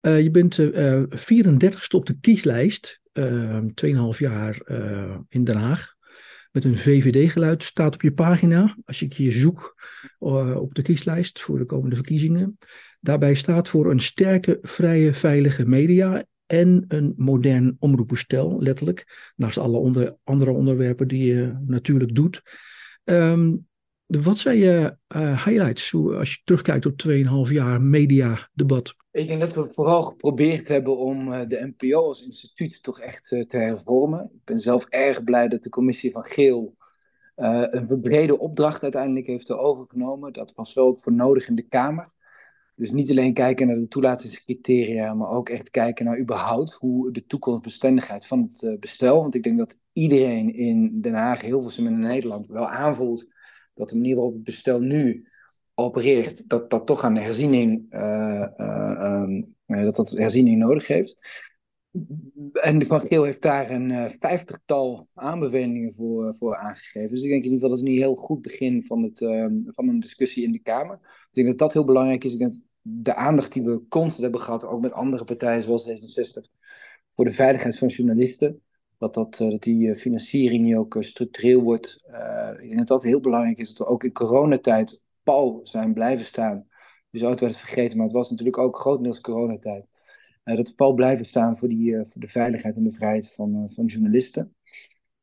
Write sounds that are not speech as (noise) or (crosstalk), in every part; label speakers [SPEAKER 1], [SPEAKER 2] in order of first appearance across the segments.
[SPEAKER 1] je bent 34ste op de kieslijst, 2,5 jaar in Den Haag met een VVD-geluid staat op je pagina. Als ik je zoek op de kieslijst voor de komende verkiezingen. Daarbij staat voor een sterke, vrije, veilige media en een modern omroepenstel, letterlijk. Naast alle onder, andere onderwerpen die je natuurlijk doet. Ehm, wat zijn je uh, highlights als je terugkijkt op 2,5 jaar media-debat?
[SPEAKER 2] Ik denk dat we vooral geprobeerd hebben om uh, de NPO als instituut toch echt uh, te hervormen. Ik ben zelf erg blij dat de commissie van Geel een verbrede opdracht uiteindelijk heeft overgenomen. Dat was wel voor nodig in de Kamer. Dus niet alleen kijken naar de toelatingscriteria, maar ook echt kijken naar überhaupt hoe de toekomstbestendigheid van het bestel. Want ik denk dat iedereen in Den Haag, heel veel in Nederland, wel aanvoelt dat de manier waarop het bestel nu opereert, dat dat toch aan herziening, uh, uh, dat dat herziening nodig heeft. En Van Geel heeft daar een vijftigtal aanbevelingen voor, voor aangegeven. Dus ik denk in ieder geval dat is een heel goed begin van, het, van een discussie in de Kamer. Ik denk dat dat heel belangrijk is. Ik denk de aandacht die we constant hebben gehad, ook met andere partijen zoals D66, voor de veiligheid van journalisten. Dat, dat, eh, die eh, financiering nu ook eh, structureel wordt. ik denk dat dat heel belangrijk is. Dat we ook in coronatijd pal zijn blijven staan. Dus ooit werd het vergeten, maar het was natuurlijk ook grotendeels coronatijd. dat we pal blijven staan voor, die, voor de veiligheid en de vrijheid van, van journalisten.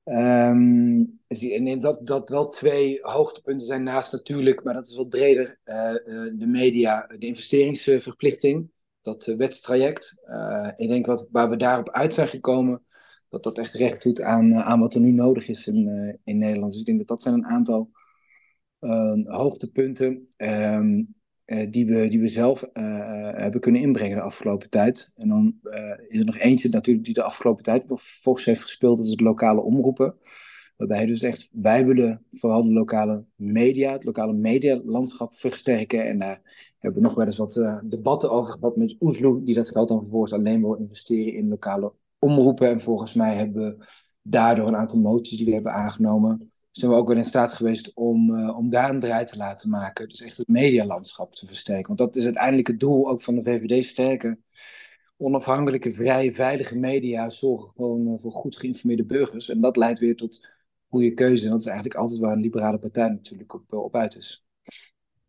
[SPEAKER 2] Um, en dat, dat wel twee hoogtepunten zijn naast natuurlijk, maar dat is wat breder, de media, de investeringsverplichting, dat wetstraject. ik denk wat, waar we daarop uit zijn gekomen, dat dat echt recht doet aan, aan wat er nu nodig is in, in Nederland. Dus ik denk dat dat zijn een aantal hoogtepunten. Um, uh, die, we, die we zelf hebben kunnen inbrengen de afgelopen tijd. En dan is er nog eentje natuurlijk die de afgelopen tijd nog volgens heeft gespeeld. Dat is het lokale omroepen. Waarbij dus echt, wij willen vooral de lokale media, het lokale medialandschap versterken. En daar hebben we nog wel eens wat debatten over gehad met Oesloe, die dat geld dan vervolgens alleen wil investeren in lokale omroepen. En volgens mij hebben we daardoor een aantal moties die we hebben aangenomen zijn we ook wel in staat geweest om, uh, om daar een draai te laten maken. Dus echt het medialandschap te versterken. Want dat is uiteindelijk het doel ook van de VVD sterke. Onafhankelijke, vrije, veilige media zorgen gewoon uh, voor goed geïnformeerde burgers. En dat leidt weer tot goede keuze. En dat is eigenlijk altijd waar een liberale partij natuurlijk op, uh, op uit is.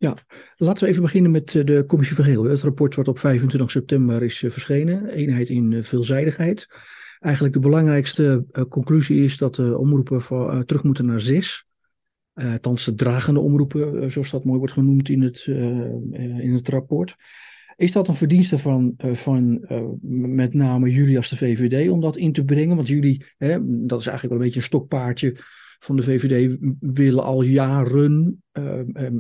[SPEAKER 1] Ja, laten we even beginnen met de Commissie van. Het rapport wat op 25 september is verschenen. Eenheid in veelzijdigheid. Eigenlijk de belangrijkste conclusie is dat de omroepen terug moeten naar zes. Althans, de dragende omroepen, zoals dat mooi wordt genoemd in het, in het rapport. Is dat een verdienste van, van met name jullie als de VVD om dat in te brengen? Want jullie, hè, dat is eigenlijk wel een beetje een stokpaardje van de VVD, willen al jaren,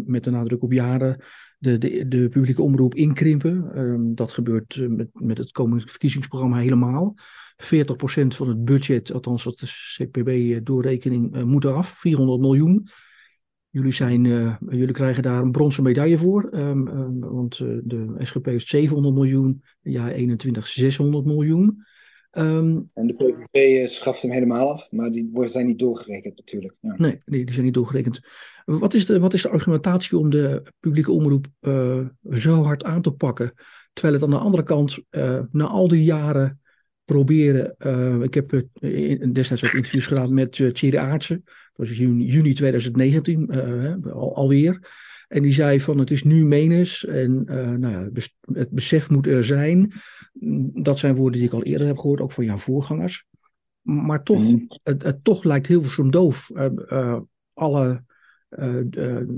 [SPEAKER 1] met de nadruk op jaren, de, de, de publieke omroep inkrimpen. Ehm, dat gebeurt met, met het komende verkiezingsprogramma helemaal. 40% van het budget, althans wat de CPB-doorrekening, moet eraf. 400 miljoen. Jullie, zijn, jullie krijgen daar een bronzen medaille voor. Um, um, want de SGP heeft 700 miljoen, ja 21 600 miljoen.
[SPEAKER 2] Um, en de PVV schaft hem helemaal af, maar die worden, zijn niet doorgerekend natuurlijk. Ja.
[SPEAKER 1] Nee, die, die zijn niet doorgerekend. Wat is de, wat is de argumentatie om de publieke omroep zo hard aan te pakken? Terwijl het aan de andere kant na al die jaren proberen. Uh, ik heb destijds ook interviews gedaan met Thierry Aartsen. Dat was juni, juni 2019 al, alweer. En die zei van het is nu menens en nou ja, het besef moet er zijn. Dat zijn woorden die ik al eerder heb gehoord, ook van jouw voorgangers. Maar toch, mm. het, het, toch lijkt heel veel doof. alle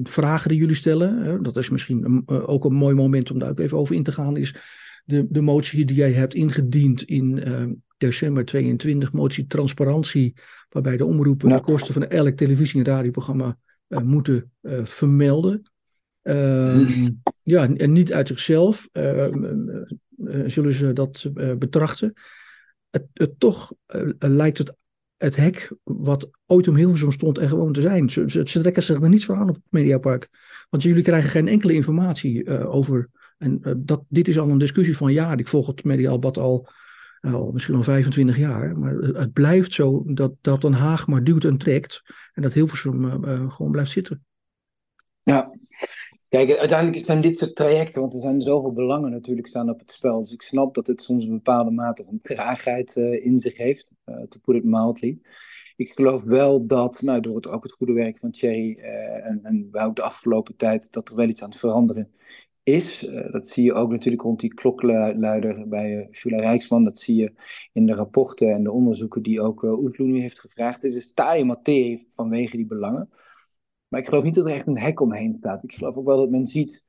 [SPEAKER 1] vragen die jullie stellen, dat is misschien ook een mooi moment om daar ook even over in te gaan, is de, de motie die jij hebt ingediend in uh, december 22, motie transparantie, waarbij de omroepen de kosten van elk televisie- en radioprogramma uh, moeten uh, vermelden. Ehm, ja, en niet uit zichzelf ehm, zullen ze dat betrachten. Het, het toch lijkt het het hek wat ooit om Hilversum stond en gewoon te zijn. Ze, ze, ze trekken zich er niets van aan op het Mediapark. Want jullie krijgen geen enkele informatie uh, over en uh, dat, dit is al een discussie van jaren. Ik volg het mediaalbad al, al misschien al 25 jaar. Maar het blijft zo dat, dat Den Haag maar duwt en trekt. En dat Hilversum uh, gewoon blijft zitten.
[SPEAKER 2] Ja, Kijk, uiteindelijk zijn dit soort trajecten, want er zijn zoveel belangen natuurlijk staan op het spel. Dus ik snap dat het soms een bepaalde mate van traagheid uh, in zich heeft, uh, to put it mildly. Ik geloof wel dat, nou, door het, ook het goede werk van Thierry uh, en, en ook de afgelopen tijd, dat er wel iets aan het veranderen is. dat zie je ook natuurlijk rond die klokluider bij Jula Rijksman. Dat zie je in de rapporten en de onderzoeken die ook uh, nu heeft gevraagd. Het is taaie materie vanwege die belangen. Maar ik geloof niet dat er echt een hek omheen staat. Ik geloof ook wel dat men ziet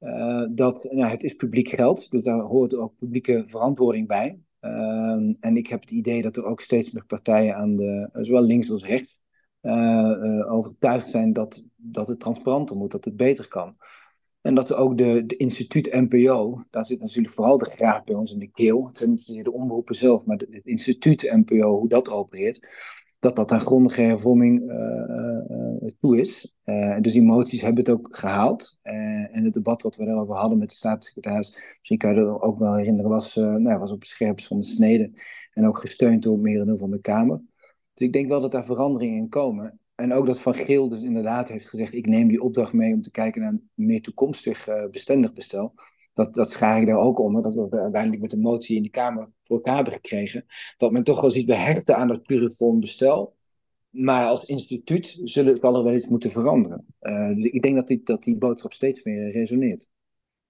[SPEAKER 2] uh, dat nou, het is publiek geld, dus daar hoort ook publieke verantwoording bij. Uh, en ik heb het idee dat er ook steeds meer partijen aan de, zowel links als rechts, uh, overtuigd zijn dat, dat het transparanter moet, dat het beter kan. En dat er ook de, de instituut NPO, daar zit natuurlijk vooral de graad bij ons in de keel. Het zijn niet de omroepen zelf, maar het instituut NPO, hoe dat opereert dat dat een grondige hervorming uh, toe is. Dus die moties hebben het ook gehaald. en het debat wat we daarover hadden met de staatssecretaris, misschien kan je er ook wel herinneren, was, nou, was op het van de snede. En ook gesteund door het merendeel van de Kamer. Dus ik denk wel dat daar veranderingen in komen. En ook dat Van Geel dus inderdaad heeft gezegd, ik neem die opdracht mee om te kijken naar een meer toekomstig bestendig bestel dat, dat schaar ik daar ook onder, dat we uiteindelijk met een motie in de Kamer voor elkaar hebben gekregen, dat men toch wel ziet behechten aan dat pluriform bestel. Maar als instituut zullen, zal er wel iets moeten veranderen. Uh, dus ik denk dat die, dat die boodschap steeds meer resoneert.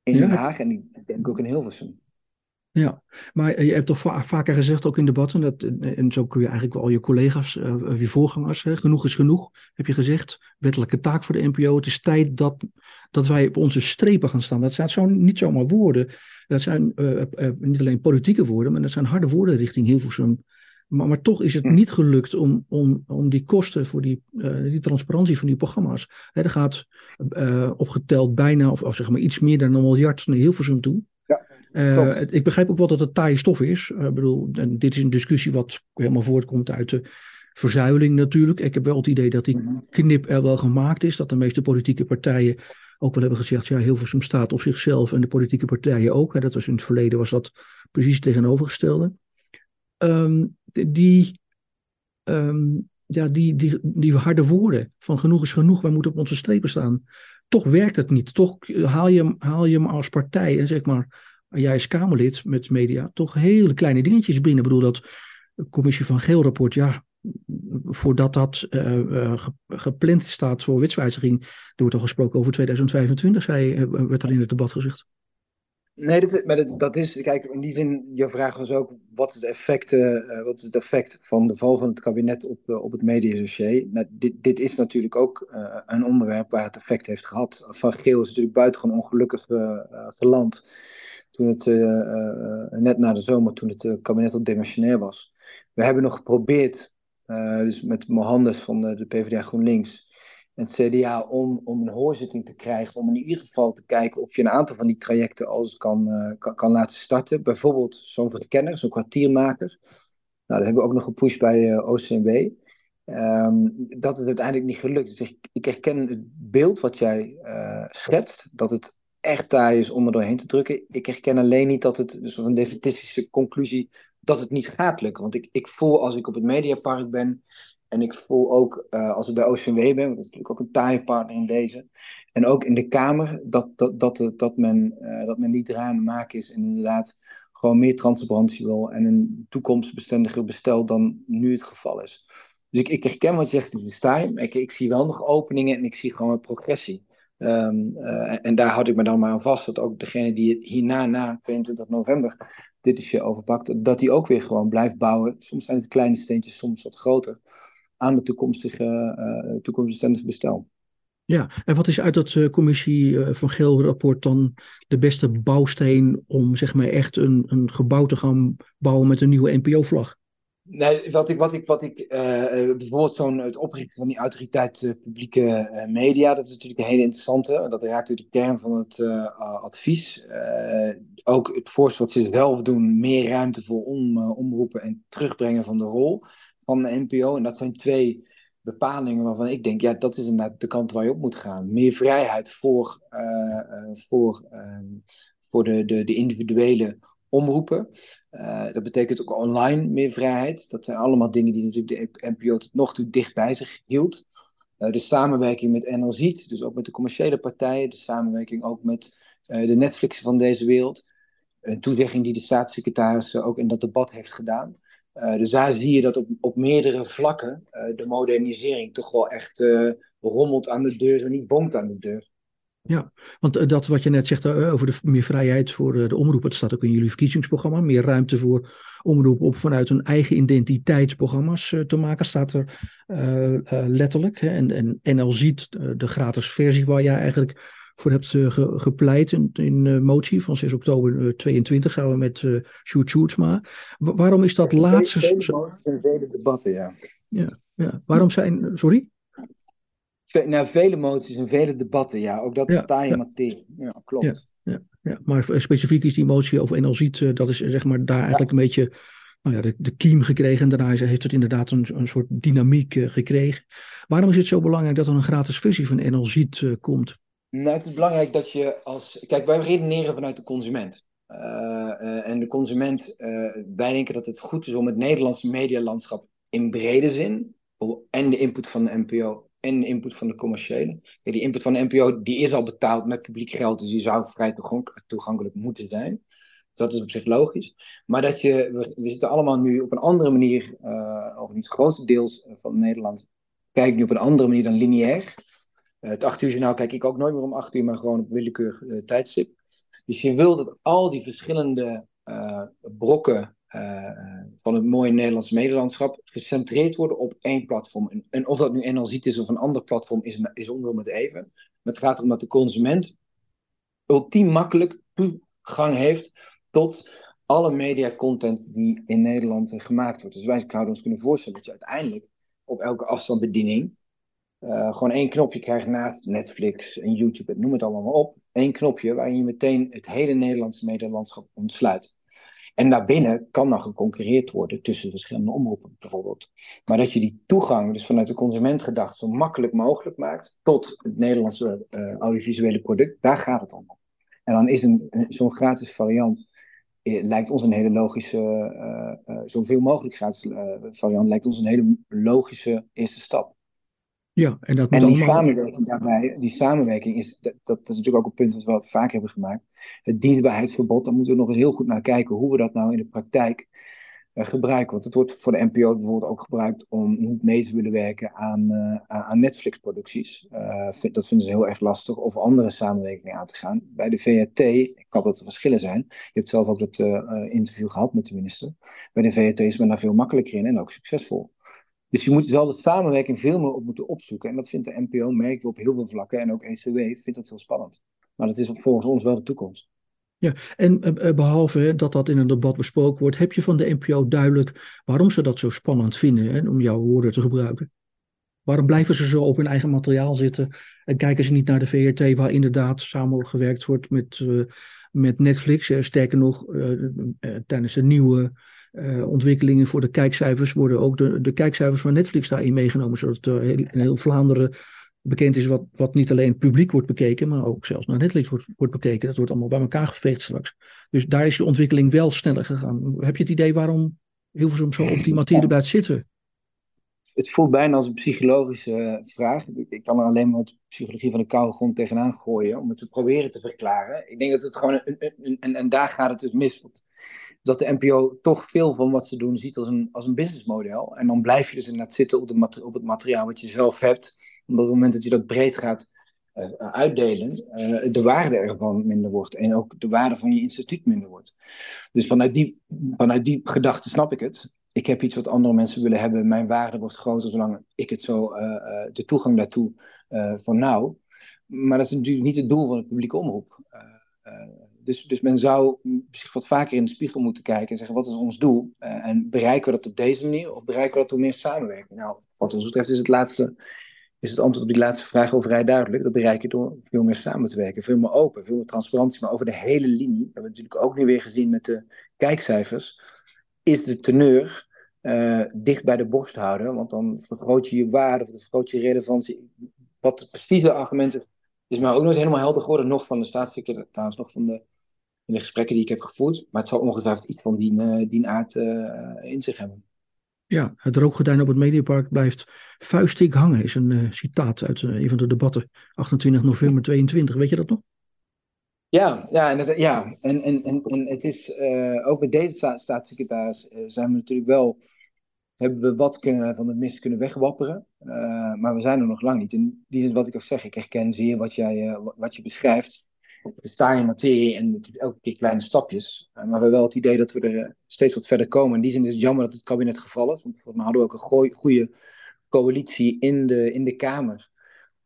[SPEAKER 2] In Den Haag en ik denk ook in Hilversum.
[SPEAKER 1] Ja, maar je hebt toch vaker gezegd, ook in debatten, dat, en zo kun je eigenlijk wel al je collega's, uh, je voorgangers, hè, genoeg is genoeg, heb je gezegd. Wettelijke taak voor de NPO. Het is tijd dat, dat wij op onze strepen gaan staan. Dat zijn zo, niet zomaar woorden. Dat zijn uh, uh, niet alleen politieke woorden, maar dat zijn harde woorden richting Hilversum. Maar, maar toch is het niet gelukt om, om, om die kosten voor die, die transparantie van die programma's. Hè, er gaat opgeteld bijna, of, of zeg maar iets meer dan een miljard naar Hilversum toe. Uh, ik begrijp ook wel dat het taaie stof is. Uh, bedoel, en dit is een discussie wat helemaal voortkomt uit de verzuiling natuurlijk. Ik heb wel het idee dat die mhm. knip er wel gemaakt is. Dat de meeste politieke partijen ook wel hebben gezegd, ja, Hilversum staat op zichzelf en de politieke partijen ook. Hè, dat was in het verleden was dat precies tegenovergestelde. Um, die, um, ja, die, die, die harde woorden van genoeg is genoeg, wij moeten op onze strepen staan. Toch werkt het niet. Toch haal je, haal je hem als partij en zeg maar jij als Kamerlid met media toch hele kleine dingetjes binnen. Ik bedoel dat commissie van Geel-rapport, ja, voordat dat uh, gepland staat voor wetswijziging, er wordt al gesproken over 2025, zei, uh, werd er in het debat gezegd.
[SPEAKER 2] Nee, dat, maar dat, is, kijk, in die zin, je vraag was ook, wat het effect, wat is het effect van de val van het kabinet op, op het mediadossier? Nou, dit, dit is natuurlijk ook een onderwerp waar het effect heeft gehad. Van Geel is natuurlijk buitengewoon ongelukkig geland toen het, uh, uh, net na de zomer, toen het kabinet al demissionair was. We hebben nog geprobeerd, dus met Mohandes van de, PvdA GroenLinks en het CDA, om, om een hoorzitting te krijgen, om in ieder geval te kijken of je een aantal van die trajecten als kan, kan, kan, laten starten. Bijvoorbeeld zo'n verkenner, zo'n kwartiermaker. Nou, dat hebben we ook nog gepusht bij OCMW. Um, ehm, dat is uiteindelijk niet gelukt. Ik, ik herken het beeld wat jij schetst, dat het echt taai is om er doorheen te drukken. Ik herken alleen niet dat het, dus een definitische conclusie, dat het niet gaat lukken. Want ik, ik voel als ik op het Mediapark ben, en ik voel ook uh, als ik bij OCW ben, want dat is natuurlijk ook een taaie partner in deze, en ook in de Kamer, dat, dat, dat, dat, men, uh, dat men niet eraan maken is en inderdaad gewoon meer transparantie wil en een toekomstbestendiger bestel dan nu het geval is. Dus ik, ik herken wat je zegt, het is taai, ik, ik zie wel nog openingen en ik zie gewoon een progressie. Um, uh, en daar houd ik me dan maar aan vast dat ook degene die hierna, na 22 november, dit is je overpakt, dat die ook weer gewoon blijft bouwen. Soms zijn het kleine steentjes, soms wat groter, aan de toekomstige, uh, toekomstbestendig bestel.
[SPEAKER 1] Ja, en wat is uit dat uh, commissie van Geel rapport dan de beste bouwsteen om zeg maar echt een, een gebouw te gaan bouwen met een nieuwe NPO-vlag?
[SPEAKER 2] Nee, wat ik, wat ik, wat ik uh, bijvoorbeeld zo'n het oprichten van die autoriteit uh, publieke media, dat is natuurlijk een hele interessante. Dat raakt u de kern van het advies. ook het voorstel wat ze zelf doen, meer ruimte voor om, omroepen en terugbrengen van de rol van de NPO. En dat zijn twee bepalingen waarvan ik denk, ja, dat is inderdaad de kant waar je op moet gaan. Meer vrijheid voor, voor, ehm, voor de, de, de individuele omroepen. Uh, dat betekent ook online meer vrijheid. Dat zijn allemaal dingen die natuurlijk de NPO tot nog toe dicht bij zich hield. de samenwerking met NLZ, dus ook met de commerciële partijen, de samenwerking ook met de Netflix van deze wereld. Een toezegging die de staatssecretaris ook in dat debat heeft gedaan. dus daar zie je dat op, op meerdere vlakken de modernisering toch wel echt rommelt aan de deur, zo niet bonkt aan de deur.
[SPEAKER 1] Ja, want eh, dat wat je net zegt eh, over de meer vrijheid voor de, omroep, het staat ook in jullie verkiezingsprogramma, meer ruimte voor omroep op vanuit hun eigen identiteitsprogramma's te maken, staat er uh, uh, letterlijk. Hè? En, en NL ziet de gratis versie waar jij eigenlijk voor hebt ge, gepleit in, in motie van 6 oktober 22 samen met uh, Sjoerd Sjoerdsma. waarom is dat laatste...
[SPEAKER 2] Vele debatten, ja.
[SPEAKER 1] ja. Ja, waarom zijn... Sorry?
[SPEAKER 2] Na vele moties en vele debatten, ja. Ook dat ja, je ja. materie. Ja, klopt.
[SPEAKER 1] Ja, ja, maar specifiek is die motie over ziet, uh, dat is zeg maar daar eigenlijk een beetje nou ja, de, de kiem gekregen. En daarna heeft het inderdaad een, een soort dynamiek uh, gekregen. Waarom is het zo belangrijk dat er een gratis versie van uh, komt?
[SPEAKER 2] Nou, het is belangrijk dat je als... Kijk, wij redeneren vanuit de consument. en de consument, wij denken dat het goed is om het Nederlandse medialandschap in brede zin en de input van de NPO en de input van de commerciële. Ja, die input van de NPO die is al betaald met publiek geld, dus die zou vrij toegankelijk moeten zijn. Dat is op zich logisch. Maar dat je, we, zitten allemaal nu op een andere manier, uh, of niet grootste deels van Nederland, kijkt nu op een andere manier dan lineair. Uh, het 8 uur journaal kijk ik ook nooit meer om 8 uur, maar gewoon op willekeurig tijdstip. Dus je wil dat al die verschillende brokken van het mooie Nederlandse medelandschap gecentreerd worden op één platform. En, of dat nu NLZ is of een ander platform, is, is onder met even. Maar het gaat erom dat de consument ultiem makkelijk toegang heeft tot alle mediacontent die in Nederland gemaakt wordt. Dus wij zouden ons kunnen voorstellen dat je uiteindelijk op elke afstandsbediening uh, gewoon één knopje krijgt naast Netflix en YouTube, noem het allemaal op. Eén knopje waarin je meteen het hele Nederlandse medielandschap ontsluit. En daarbinnen kan dan geconcurreerd worden tussen verschillende omroepen bijvoorbeeld. Maar dat je die toegang dus vanuit de consument gedacht zo makkelijk mogelijk maakt tot het Nederlandse uh, audiovisuele product, daar gaat het om. En dan is een, zo'n gratis variant, eh, lijkt ons een hele logische, uh, uh, zoveel mogelijk gratis variant, lijkt ons een hele logische eerste stap.
[SPEAKER 1] Ja, en dat
[SPEAKER 2] en die allemaal... samenwerking daarbij, die samenwerking is, dat, dat, is natuurlijk ook een punt dat we wat vaak hebben gemaakt. Het dienstbaarheidsverbod, daar moeten we nog eens heel goed naar kijken hoe we dat nou in de praktijk uh, gebruiken. Want het wordt voor de NPO bijvoorbeeld ook gebruikt om niet mee te willen werken aan, uh, aan Netflix-producties. Uh, vind, dat vinden ze heel erg lastig, of andere samenwerkingen aan te gaan. Bij de VRT, ik hoop dat er verschillen zijn. Je hebt zelf ook dat interview gehad met de minister. Bij de VRT is men daar veel makkelijker in en ook succesvol. Dus je moet wel de samenwerking veel meer op moeten opzoeken. En dat vindt de NPO, merken we op heel veel vlakken. En ook ECW vindt dat heel spannend. Maar dat is volgens ons wel de toekomst.
[SPEAKER 1] Ja, en uh, behalve dat dat in een debat besproken wordt, heb je van de NPO duidelijk waarom ze dat zo spannend vinden, hè, om jouw woorden te gebruiken? Waarom blijven ze zo op hun eigen materiaal zitten en kijken ze niet naar de VRT, waar inderdaad samengewerkt wordt met, uh, met Netflix? sterker nog, tijdens de nieuwe uh, ontwikkelingen voor de kijkcijfers worden ook de, de kijkcijfers van Netflix daarin meegenomen, zodat uh, in heel Vlaanderen bekend is wat, wat niet alleen publiek wordt bekeken, maar ook zelfs naar Netflix wordt, wordt bekeken. Dat wordt allemaal bij elkaar geveegd straks. Dus daar is de ontwikkeling wel sneller gegaan. Heb je het idee waarom Hilversum zo op die materie blijft zitten?
[SPEAKER 2] Het voelt bijna als een psychologische eh, vraag. Ik kan er alleen maar wat psychologie van de koude grond tegenaan gooien om het te proberen te verklaren. Ik denk dat het gewoon een en daar gaat het dus mis dat de NPO toch veel van wat ze doen ziet als een, als een businessmodel. En dan blijf je dus inderdaad zitten op, de, op het materiaal wat je zelf hebt. Omdat op het moment dat je dat breed gaat uh, uitdelen, uh, de waarde ervan minder wordt. En ook de waarde van je instituut minder wordt. Dus vanuit die, vanuit die gedachte snap ik het. Ik heb iets wat andere mensen willen hebben. Mijn waarde wordt groter zolang ik het zo, uh, de toegang daartoe van nou. Maar dat is natuurlijk niet het doel van het publieke omroep dus, dus men zou zich wat vaker in de spiegel moeten kijken en zeggen: wat is ons doel? Uh, en bereiken we dat op deze manier of bereiken we dat door meer samenwerking? Nou, wat ons betreft is het, laatste, is het antwoord op die laatste vraag al vrij duidelijk. Dat bereik je door veel meer samen te werken, veel meer open, veel meer transparantie, maar over de hele linie. Dat hebben we natuurlijk ook nu weer gezien met de kijkcijfers. Is de teneur uh, dicht bij de borst houden, want dan vergroot je je waarde of vergroot je relevantie. Wat de precieze argumenten is mij ook nooit helemaal helder geworden, nog van de staatssecretaris, nog van de in de gesprekken die ik heb gevoerd. Maar het zal ongetwijfeld iets van die, uh, die aard uh, in zich hebben.
[SPEAKER 1] Ja, het rookgordijn op het Mediapark blijft vuistdik hangen, is een uh, citaat uit uh, een van de debatten, 28 november 22. Weet je dat nog?
[SPEAKER 2] Ja, ja, en, dat, ja. en, en, en, en het is uh, ook met deze sta staatssecretaris zijn we natuurlijk wel, hebben we wat kunnen, van de mist kunnen wegwapperen, maar we zijn er nog lang niet. En die is wat ik ook zeg, ik herken zeer wat, jij, wat je beschrijft we staan in materie en elke keer kleine stapjes. Uh, maar we hebben wel het idee dat we er eh, steeds wat verder komen. In die zin is het jammer dat het kabinet gevallen is. Want mij hadden we ook een goede coalitie in de, in de Kamer.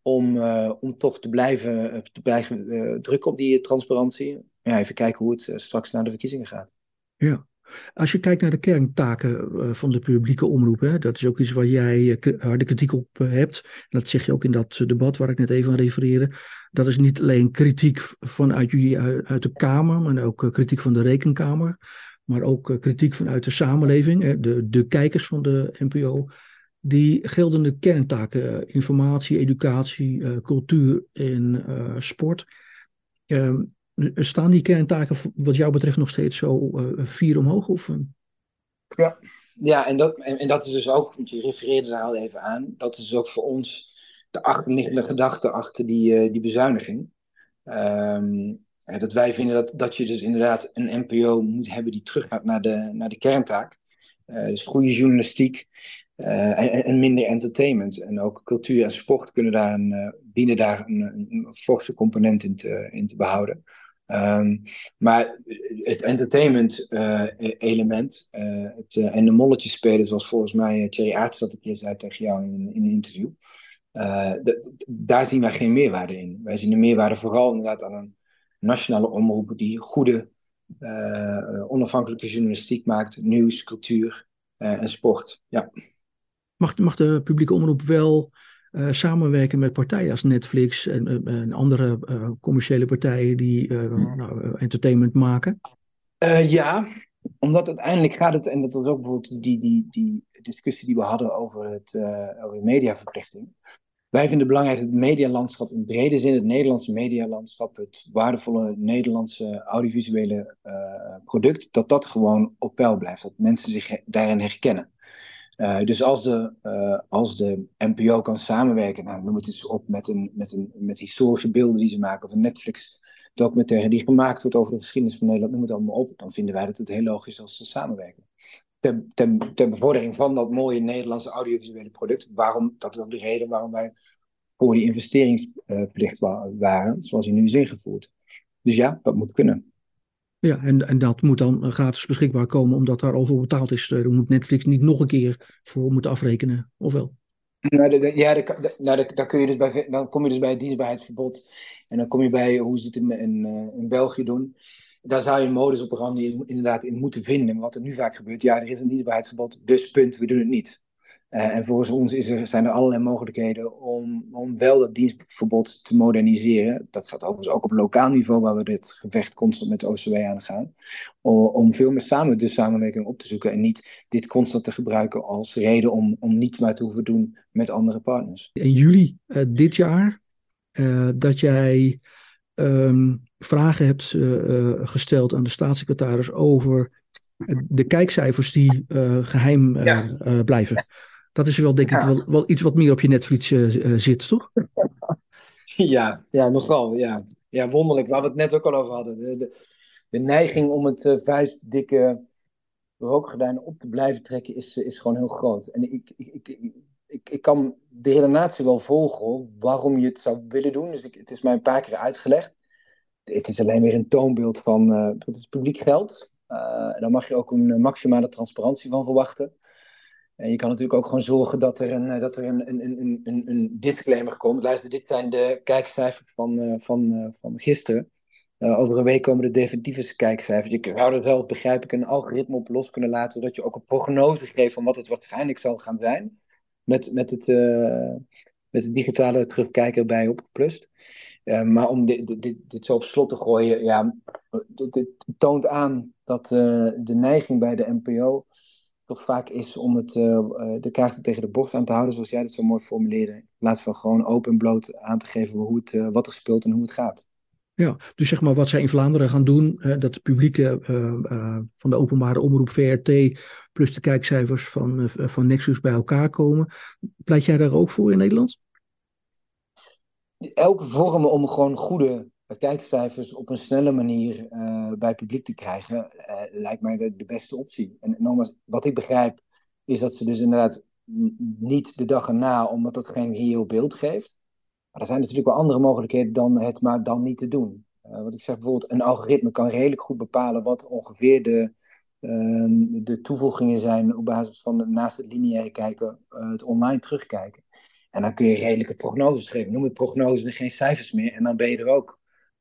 [SPEAKER 2] Om, uh, om toch te blijven, te blijven drukken op die transparantie. Ja, even kijken hoe het straks naar de verkiezingen gaat.
[SPEAKER 1] Ja. Als je kijkt naar de kerntaken van de publieke omroep, hè, dat is ook iets waar jij harde kritiek op hebt. En dat zeg je ook in dat debat waar ik net even aan refereerde. Dat is niet alleen kritiek vanuit jullie uit de Kamer, maar ook eh, kritiek van de Rekenkamer. Maar ook eh, kritiek vanuit de samenleving, de, de kijkers van de NPO. Die geldende kerntaken, eh, informatie, educatie, cultuur en sport. Ehm, staan die kerntaken wat jou betreft nog steeds zo vier omhoog? Of,
[SPEAKER 2] Ja, ja en, dat, en, en, dat is dus ook, want je refereerde daar al even aan, dat is ook voor ons de achterliggende gedachte achter die, uh, die bezuiniging. Um, dat wij vinden dat, dat je dus inderdaad een NPO moet hebben die teruggaat naar de, naar de kerntaak. Uh, dus goede journalistiek uh, en, en, minder entertainment. En ook cultuur en sport kunnen daar een, dienen daar een, een, forse component in te, in te behouden. Um, maar het entertainment element het, en de molletjes spelen, zoals volgens mij Thierry Aerts dat een keer zei tegen jou in, in een interview. Daar zien wij geen meerwaarde in. Wij zien de meerwaarde vooral inderdaad aan een nationale omroep die goede, onafhankelijke journalistiek maakt, nieuws, cultuur en sport. Ja.
[SPEAKER 1] Mag, mag de publieke omroep wel samenwerken met partijen als Netflix en, en andere commerciële partijen die nou, entertainment maken?
[SPEAKER 2] ja, omdat uiteindelijk gaat het, en dat was ook bijvoorbeeld die, die, die discussie die we hadden over, het, over mediaverplichting. Wij vinden het belangrijk dat het medialandschap in brede zin, het Nederlandse medialandschap, het waardevolle Nederlandse audiovisuele product, dat dat gewoon op peil blijft. Dat mensen zich daarin herkennen. Uh, dus als de, uh, als de NPO kan samenwerken, nou, noem het eens op met, een, met, een, met historische beelden die ze maken, of een Netflix documentaire die gemaakt wordt over de geschiedenis van Nederland, noem het allemaal op, dan vinden wij dat het heel logisch is als ze samenwerken ter, ter, bevordering van dat mooie Nederlandse audiovisuele product. Waarom, dat is ook de reden waarom wij voor die investeringsplicht waren, zoals die nu is ingevoerd. Dus ja, dat moet kunnen.
[SPEAKER 1] Ja, en, en dat moet dan gratis beschikbaar komen omdat daar voor betaald is. Daar moet Netflix niet nog een keer voor moeten afrekenen, of wel?
[SPEAKER 2] Nou, ja, nou, kun je dus bij, dan kom je dus bij het dienstbaarheidsverbod. En dan kom je bij hoe ze het in, eh, in België doen daar zou je een modus operandi inderdaad in moeten vinden. wat er nu vaak gebeurt, ja, er is een dienstbaarheidsverbod, dus punt, we doen het niet. Uh, en volgens ons is er, zijn er allerlei mogelijkheden om, om wel dat dienstverbod te moderniseren. Dat gaat overigens ook op lokaal niveau, waar we dit gevecht constant met de OCW aan gaan. Om veel meer samen de samenwerking op te zoeken en niet dit constant te gebruiken als reden om, om niet meer te hoeven doen met andere partners.
[SPEAKER 1] In juli uh, dit jaar, uh, dat jij um, vragen hebt uh, gesteld aan de staatssecretaris over de kijkcijfers die uh, geheim ja. blijven. Dat is wel denk ik wel, wel, iets wat meer op je Netflix zit, toch? (laughs)
[SPEAKER 2] Ja, ja, nogal. Ja. ja, wonderlijk. Waar we het net ook al over hadden. De, de, de neiging om het vuistdikke rookgordijn op te blijven trekken is, is gewoon heel groot. En ik, ik, ik, ik, ik kan de redenatie wel volgen waarom je het zou willen doen. Dus ik, het is mij een paar keer uitgelegd. Het is alleen weer een toonbeeld van uh, dat is publiek geld. Uh, en daar mag je ook een maximale transparantie van verwachten. En je kan natuurlijk ook gewoon zorgen dat er een, dat er een, een, een, een, disclaimer komt. Luister, dit zijn de kijkcijfers van, uh, van, van gisteren. over een week komen de definitieve kijkcijfers. Je zou er zelf, begrijp ik, een algoritme op los kunnen laten, zodat je ook een prognose geeft van wat het waarschijnlijk zal gaan zijn met, met, het, uh, met het digitale terugkijken bij Opgeplust. Uh, maar om dit, dit, dit, zo op slot te gooien, ja, dit, toont aan dat uh, de neiging bij de NPO toch vaak is om het, de kaarten tegen de borst aan te houden, zoals jij dat zo mooi formuleerde. In plaats van gewoon open en bloot aan te geven hoe het, wat er speelt en hoe het gaat.
[SPEAKER 1] Ja, dus zeg maar wat zij in Vlaanderen gaan doen, dat de publieke van de openbare omroep VRT plus de kijkcijfers van, van Nexus bij elkaar komen. Pleit jij daar ook voor in Nederland?
[SPEAKER 2] Elke vorm om gewoon goede kijkcijfers op een snelle manier bij het publiek te krijgen, lijkt mij de, beste optie. En nogmaals, wat ik begrijp, is dat ze dus inderdaad niet de dag erna, omdat dat geen reëel beeld geeft. Maar er zijn natuurlijk wel andere mogelijkheden dan het maar dan niet te doen. Uh, wat ik zeg bijvoorbeeld, een algoritme kan redelijk goed bepalen wat ongeveer de, uh, de toevoegingen zijn op basis van naast het lineaire kijken, het online terugkijken. En dan kun je redelijke prognoses geven. Noem het prognoses geen cijfers meer en dan ben je er ook.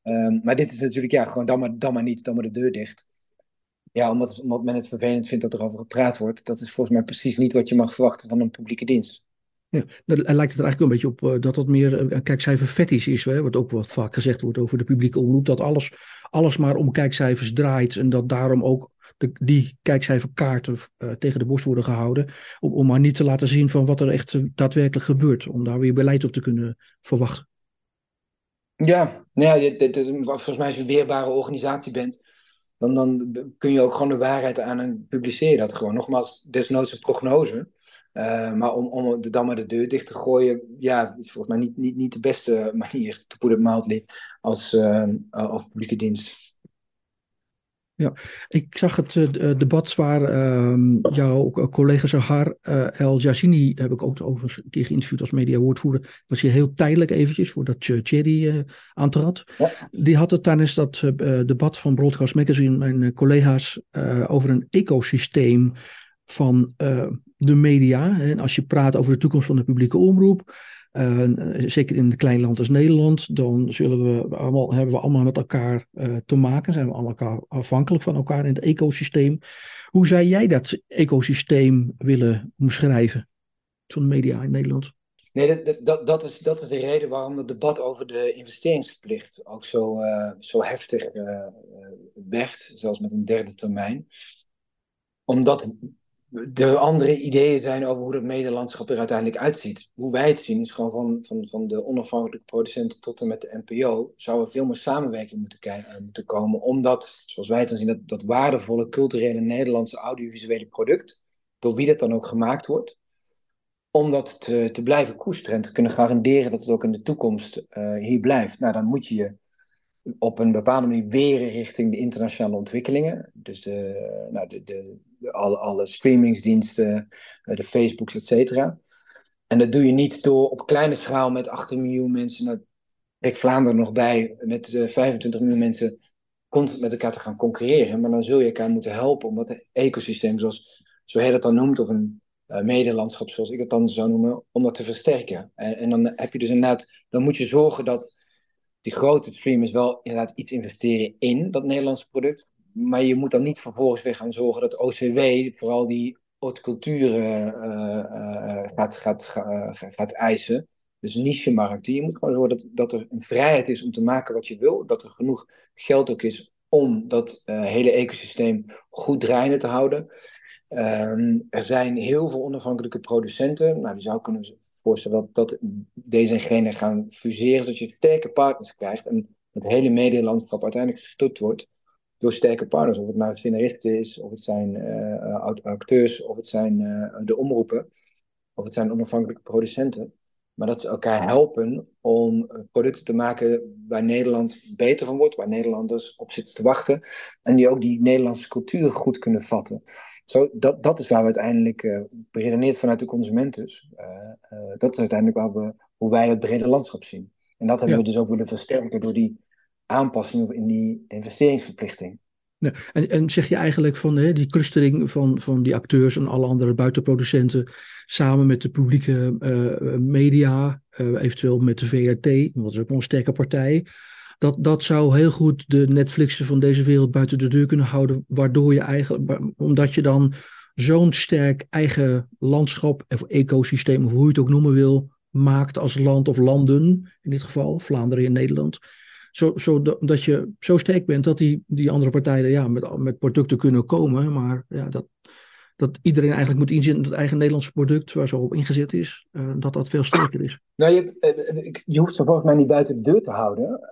[SPEAKER 2] Um, maar dit is natuurlijk, ja, gewoon dan maar, dan maar niet, dan maar de deur dicht. Ja, omdat, omdat men het vervelend vindt dat er over gepraat wordt. Dat is volgens mij precies niet wat je mag verwachten van een publieke dienst.
[SPEAKER 1] Ja, dan lijkt het er eigenlijk een beetje op uh, dat dat meer een kijkcijfer is. Hè? Wat ook wat vaak gezegd wordt over de publieke omroep. Dat alles, alles maar om kijkcijfers draait. En dat daarom ook de, die kijkcijferkaarten uh, tegen de borst worden gehouden. Om, om maar niet te laten zien van wat er echt uh, daadwerkelijk gebeurt. Om daar weer beleid op te kunnen verwachten.
[SPEAKER 2] Ja, nou ja volgens mij als je een weerbare organisatie bent dan, dan kun je ook gewoon de waarheid aan en publiceer dat gewoon. Nogmaals, desnoods een prognose. Uh, maar om, om de, dan maar de deur dicht te gooien, ja, is volgens mij niet, niet, niet de beste (laughs) manier, te put it mildly, als, uh, als publieke dienst.
[SPEAKER 1] Ja, ik zag het uh, debat waar uh, jouw collega Zahar uh, El Jassini, heb ik ook over een keer geïnterviewd als mediawoordvoerder, was hier heel tijdelijk eventjes, voordat Thierry aantrad. Ja. Die had het tijdens dat debat van Broadcast Magazine, mijn collega's, over een ecosysteem van de media. En als je praat over de toekomst van de publieke omroep, uh, zeker in een klein land als Nederland, dan zullen we allemaal, hebben we allemaal met elkaar uh, te maken, zijn we allemaal afhankelijk van elkaar in het ecosysteem. Hoe zou jij dat ecosysteem willen omschrijven de media in Nederland?
[SPEAKER 2] Nee, dat, dat, dat, is, dat is de reden waarom het debat over de investeringsverplicht ook zo, zo heftig werd, zelfs met een derde termijn. Omdat er andere ideeën zijn over hoe dat medelandschap er uiteindelijk uitziet. Hoe wij het zien is gewoon van, van, van de onafhankelijke producenten tot en met de NPO zou er veel meer samenwerking moeten, eh, moeten komen. Omdat, zoals wij het dan zien, dat, dat waardevolle culturele Nederlandse audiovisuele product, door wie dat dan ook gemaakt wordt, om dat te, te blijven koesteren en te kunnen garanderen dat het ook in de toekomst uh, hier blijft. Nou, dan moet je je op een bepaalde manier weren richting de internationale ontwikkelingen. Dus de, nou, de, de, alle, alle streamingsdiensten, eh, de Facebooks, et cetera. En dat doe je niet door op kleine schaal met 18 miljoen mensen, nou, ik Vlaanderen nog bij, met 25 eh, miljoen mensen constant met elkaar te gaan concurreren. Maar dan zul je elkaar moeten helpen om dat ecosysteem, zoals zo hij dat dan noemt, of een uh, medelandschap, zoals ik het dan zou noemen, om dat te versterken. En, en dan heb je dus inderdaad, dan moet je zorgen dat die grote streamers wel inderdaad iets investeren in dat Nederlandse product. Maar je moet dan niet vervolgens weer gaan zorgen dat OCW vooral die cultuur uh, uh, gaat, gaat, uh, gaat eisen. Dus niche-markten. Je moet gewoon zorgen dat, dat er een vrijheid is om te maken wat je wil. Dat er genoeg geld ook is om dat hele ecosysteem goed draaiende te houden. Ehm, er zijn heel veel onafhankelijke producenten. Nou, die zou kunnen dat, dat deze en gaan fuseren, zodat je sterke partners krijgt en het hele medielandschap uiteindelijk gestopt wordt door sterke partners. Of het nou scenaristen is, of het zijn uh, acteurs, of het zijn uh, de omroepen, of het zijn onafhankelijke producenten. Maar dat ze elkaar helpen om producten te maken waar Nederland beter van wordt, waar Nederlanders op zitten te wachten. En die ook die Nederlandse cultuur goed kunnen vatten. Zo, dat, dat is waar we uiteindelijk, uh, beredeneerd vanuit de consument dus, uh, uh, dat is uiteindelijk waar we, hoe wij het brede landschap zien. En dat hebben ja. we dus ook willen versterken door die aanpassing in die investeringsverplichting.
[SPEAKER 1] Ja, en, en zeg je eigenlijk van hè, die clustering van, van die acteurs en alle andere buitenproducenten samen met de publieke media, eventueel met de VRT, want dat is ook nog een sterke partij, dat, dat zou heel goed de Netflixen van deze wereld buiten de deur kunnen houden. Waardoor je eigenlijk, omdat je dan zo'n sterk eigen landschap of ecosysteem, of hoe je het ook noemen wil, maakt als land of landen, in dit geval Vlaanderen en Nederland. Zo, zo dat je zo sterk bent dat die, die andere partijen ja, met, met producten kunnen komen. Maar ja, dat, dat iedereen eigenlijk moet inzien dat het eigen Nederlandse product, waar zo op ingezet is, uh, dat dat veel sterker is.
[SPEAKER 2] Nou, je, hebt, uh, je hoeft ze volgens mij niet buiten de deur te houden.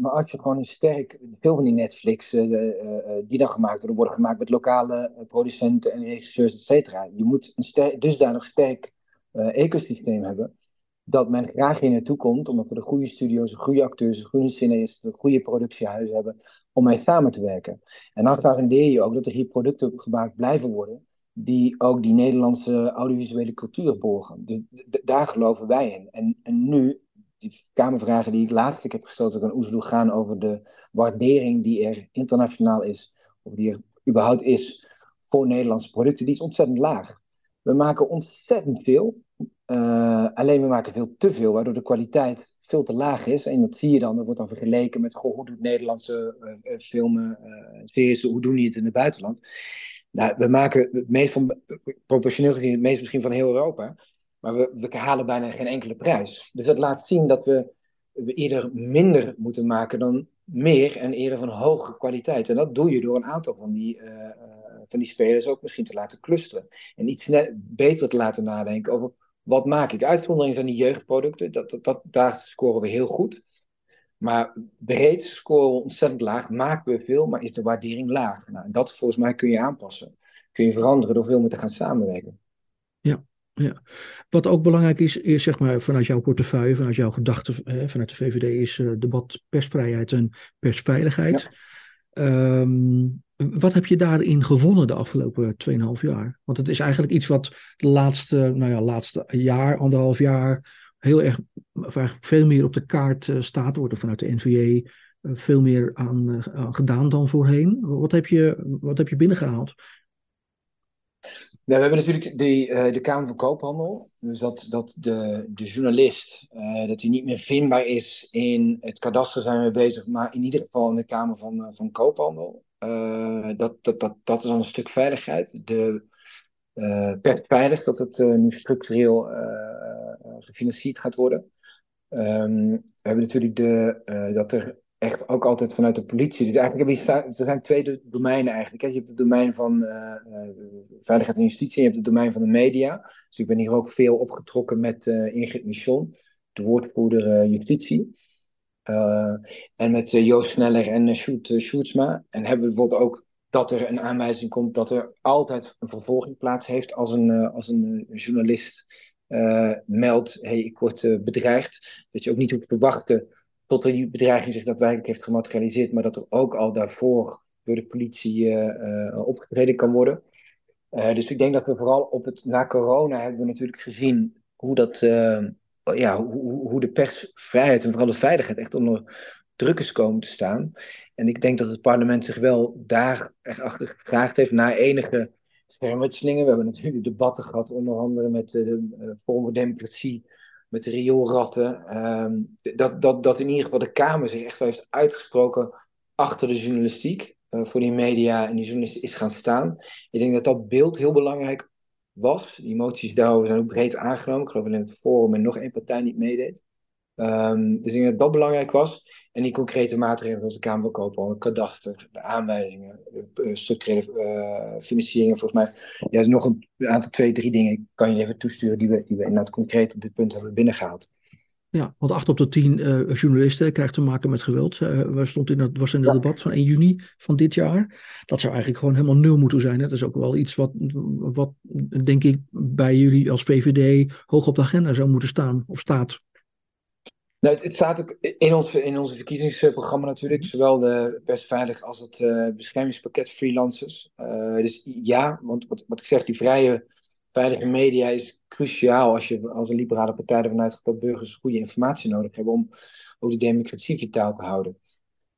[SPEAKER 2] Maar als je gewoon een sterk, veel van die Netflix die dan gemaakt worden, worden gemaakt met lokale producenten en regisseurs, et cetera. Je moet een sterk, dusdanig sterk ecosysteem hebben dat men graag hier naartoe komt, omdat we de goede studio's, de goede acteurs, de goede scenaristen, de goede productiehuizen hebben, om mee samen te werken. En dan garandeer je ook dat er hier producten gemaakt blijven worden, die ook die Nederlandse audiovisuele cultuur borgen. Dus daar geloven wij in. En, en nu, die Kamervragen die ik laatst heb gesteld aan Oesloe gaan over de waardering die er internationaal is, of die er überhaupt is voor Nederlandse producten, die is ontzettend laag. We maken ontzettend veel, uh, alleen we maken veel te veel, waardoor de kwaliteit veel te laag is. En dat zie je dan, dat wordt dan vergeleken met hoe doet Nederlandse uh, filmen, uh, series, hoe doen die het in het buitenland. Nou, we maken het meest van, proportioneel gezien, het meest misschien van heel Europa. Maar we, we halen bijna geen enkele prijs. Dus dat laat zien dat we, eerder minder moeten maken dan meer en eerder van hoge kwaliteit. En dat doe je door een aantal van die, uh, van die spelers ook misschien te laten clusteren. En iets net beter te laten nadenken over wat maak ik? Uitzondering van die jeugdproducten, dat, dat, dat, daar scoren we heel goed. Maar breed scoren we ontzettend laag, maken we veel, maar is de waardering laag. Nou, en dat volgens mij kun je aanpassen. Kun je veranderen door veel meer te gaan samenwerken.
[SPEAKER 1] Ja, ja. Wat ook belangrijk is, is zeg maar vanuit jouw portefeuille, vanuit jouw gedachten, vanuit de VVD, is uh, debat persvrijheid en persveiligheid. Ja. Um, wat heb je daarin gewonnen de afgelopen 2,5 jaar? Want het is eigenlijk iets wat de laatste, nou ja, laatste jaar, anderhalf jaar heel erg veel meer op de kaart uh, staat. Wordt er vanuit de NVA eh, veel meer aan, uh, aan, gedaan dan voorheen. Wat heb je, wat heb je binnengehaald?
[SPEAKER 2] Nou, we hebben natuurlijk de, de Kamer van Koophandel. Dus dat, dat de, de journalist, dat hij niet meer vindbaar is in het kadaster zijn we bezig, maar in ieder geval in de Kamer van, van Koophandel. Dat, dat, dat, dat is al een stuk veiligheid. De uh, persveilig dat het nu structureel gefinancierd gaat worden. Um, we hebben natuurlijk de, dat er echt ook altijd vanuit de politie. Dus eigenlijk er zijn twee domeinen eigenlijk. Hè. Je hebt het domein van veiligheid en justitie en je hebt het domein van de media. Dus ik ben hier ook veel opgetrokken met Ingrid Michon, de woordvoerder justitie. En met Joost Sneller en Sjoerd Sjoerdsma. En hebben we bijvoorbeeld ook dat er een aanwijzing komt dat er altijd een vervolging plaats heeft als een, als een journalist meldt, hey, ik word bedreigd. Dat je ook niet hoeft te wachten tot die bedreiging zich daadwerkelijk heeft gematerialiseerd, maar dat er ook al daarvoor door de politie opgetreden kan worden. dus ik denk dat we vooral op het, na corona hebben we natuurlijk gezien hoe dat ja, hoe, hoe de persvrijheid en vooral de veiligheid echt onder druk is komen te staan. En ik denk dat het parlement zich wel daar echt achter gevraagd heeft na enige schermutselingen. We hebben natuurlijk debatten gehad, onder andere met de, de Forum voor Democratie, met de rioolratten. Ehm, dat, dat, dat in ieder geval de Kamer zich echt wel heeft uitgesproken achter de journalistiek. Uh, voor die media en die journalisten is gaan staan. Ik denk dat dat beeld heel belangrijk was. Die moties daarover zijn ook breed aangenomen. Ik geloof dat in het forum en nog één partij niet meedeed. Um, dus ik denk dat dat belangrijk was. En die concrete maatregelen zoals de Kamer Koophandel, het kadaster, de aanwijzingen, de uh, structurele uh, financieringen. Volgens mij ja, is nog een, aantal, twee, drie dingen kan je even toesturen die we, die we inderdaad concreet op dit punt hebben binnengehaald.
[SPEAKER 1] Ja, want acht op de tien uh, journalisten krijgt te maken met geweld. Uh, we stond in het, was in het debat van 1 juni van dit jaar. Dat zou eigenlijk gewoon helemaal nul moeten zijn. Dat is ook wel iets wat, wat, denk ik, bij jullie als VVD hoog op de agenda zou moeten staan, of staat.
[SPEAKER 2] Nou, het, het, staat ook in ons, in onze verkiezingsprogramma natuurlijk, zowel de persveilig als het uh, beschermingspakket freelancers. dus ja, want wat, wat ik zeg, die vrije veilige media is cruciaal als je als een liberale partij ervan uitgaat dat burgers goede informatie nodig hebben om ook de democratie vitaal te houden.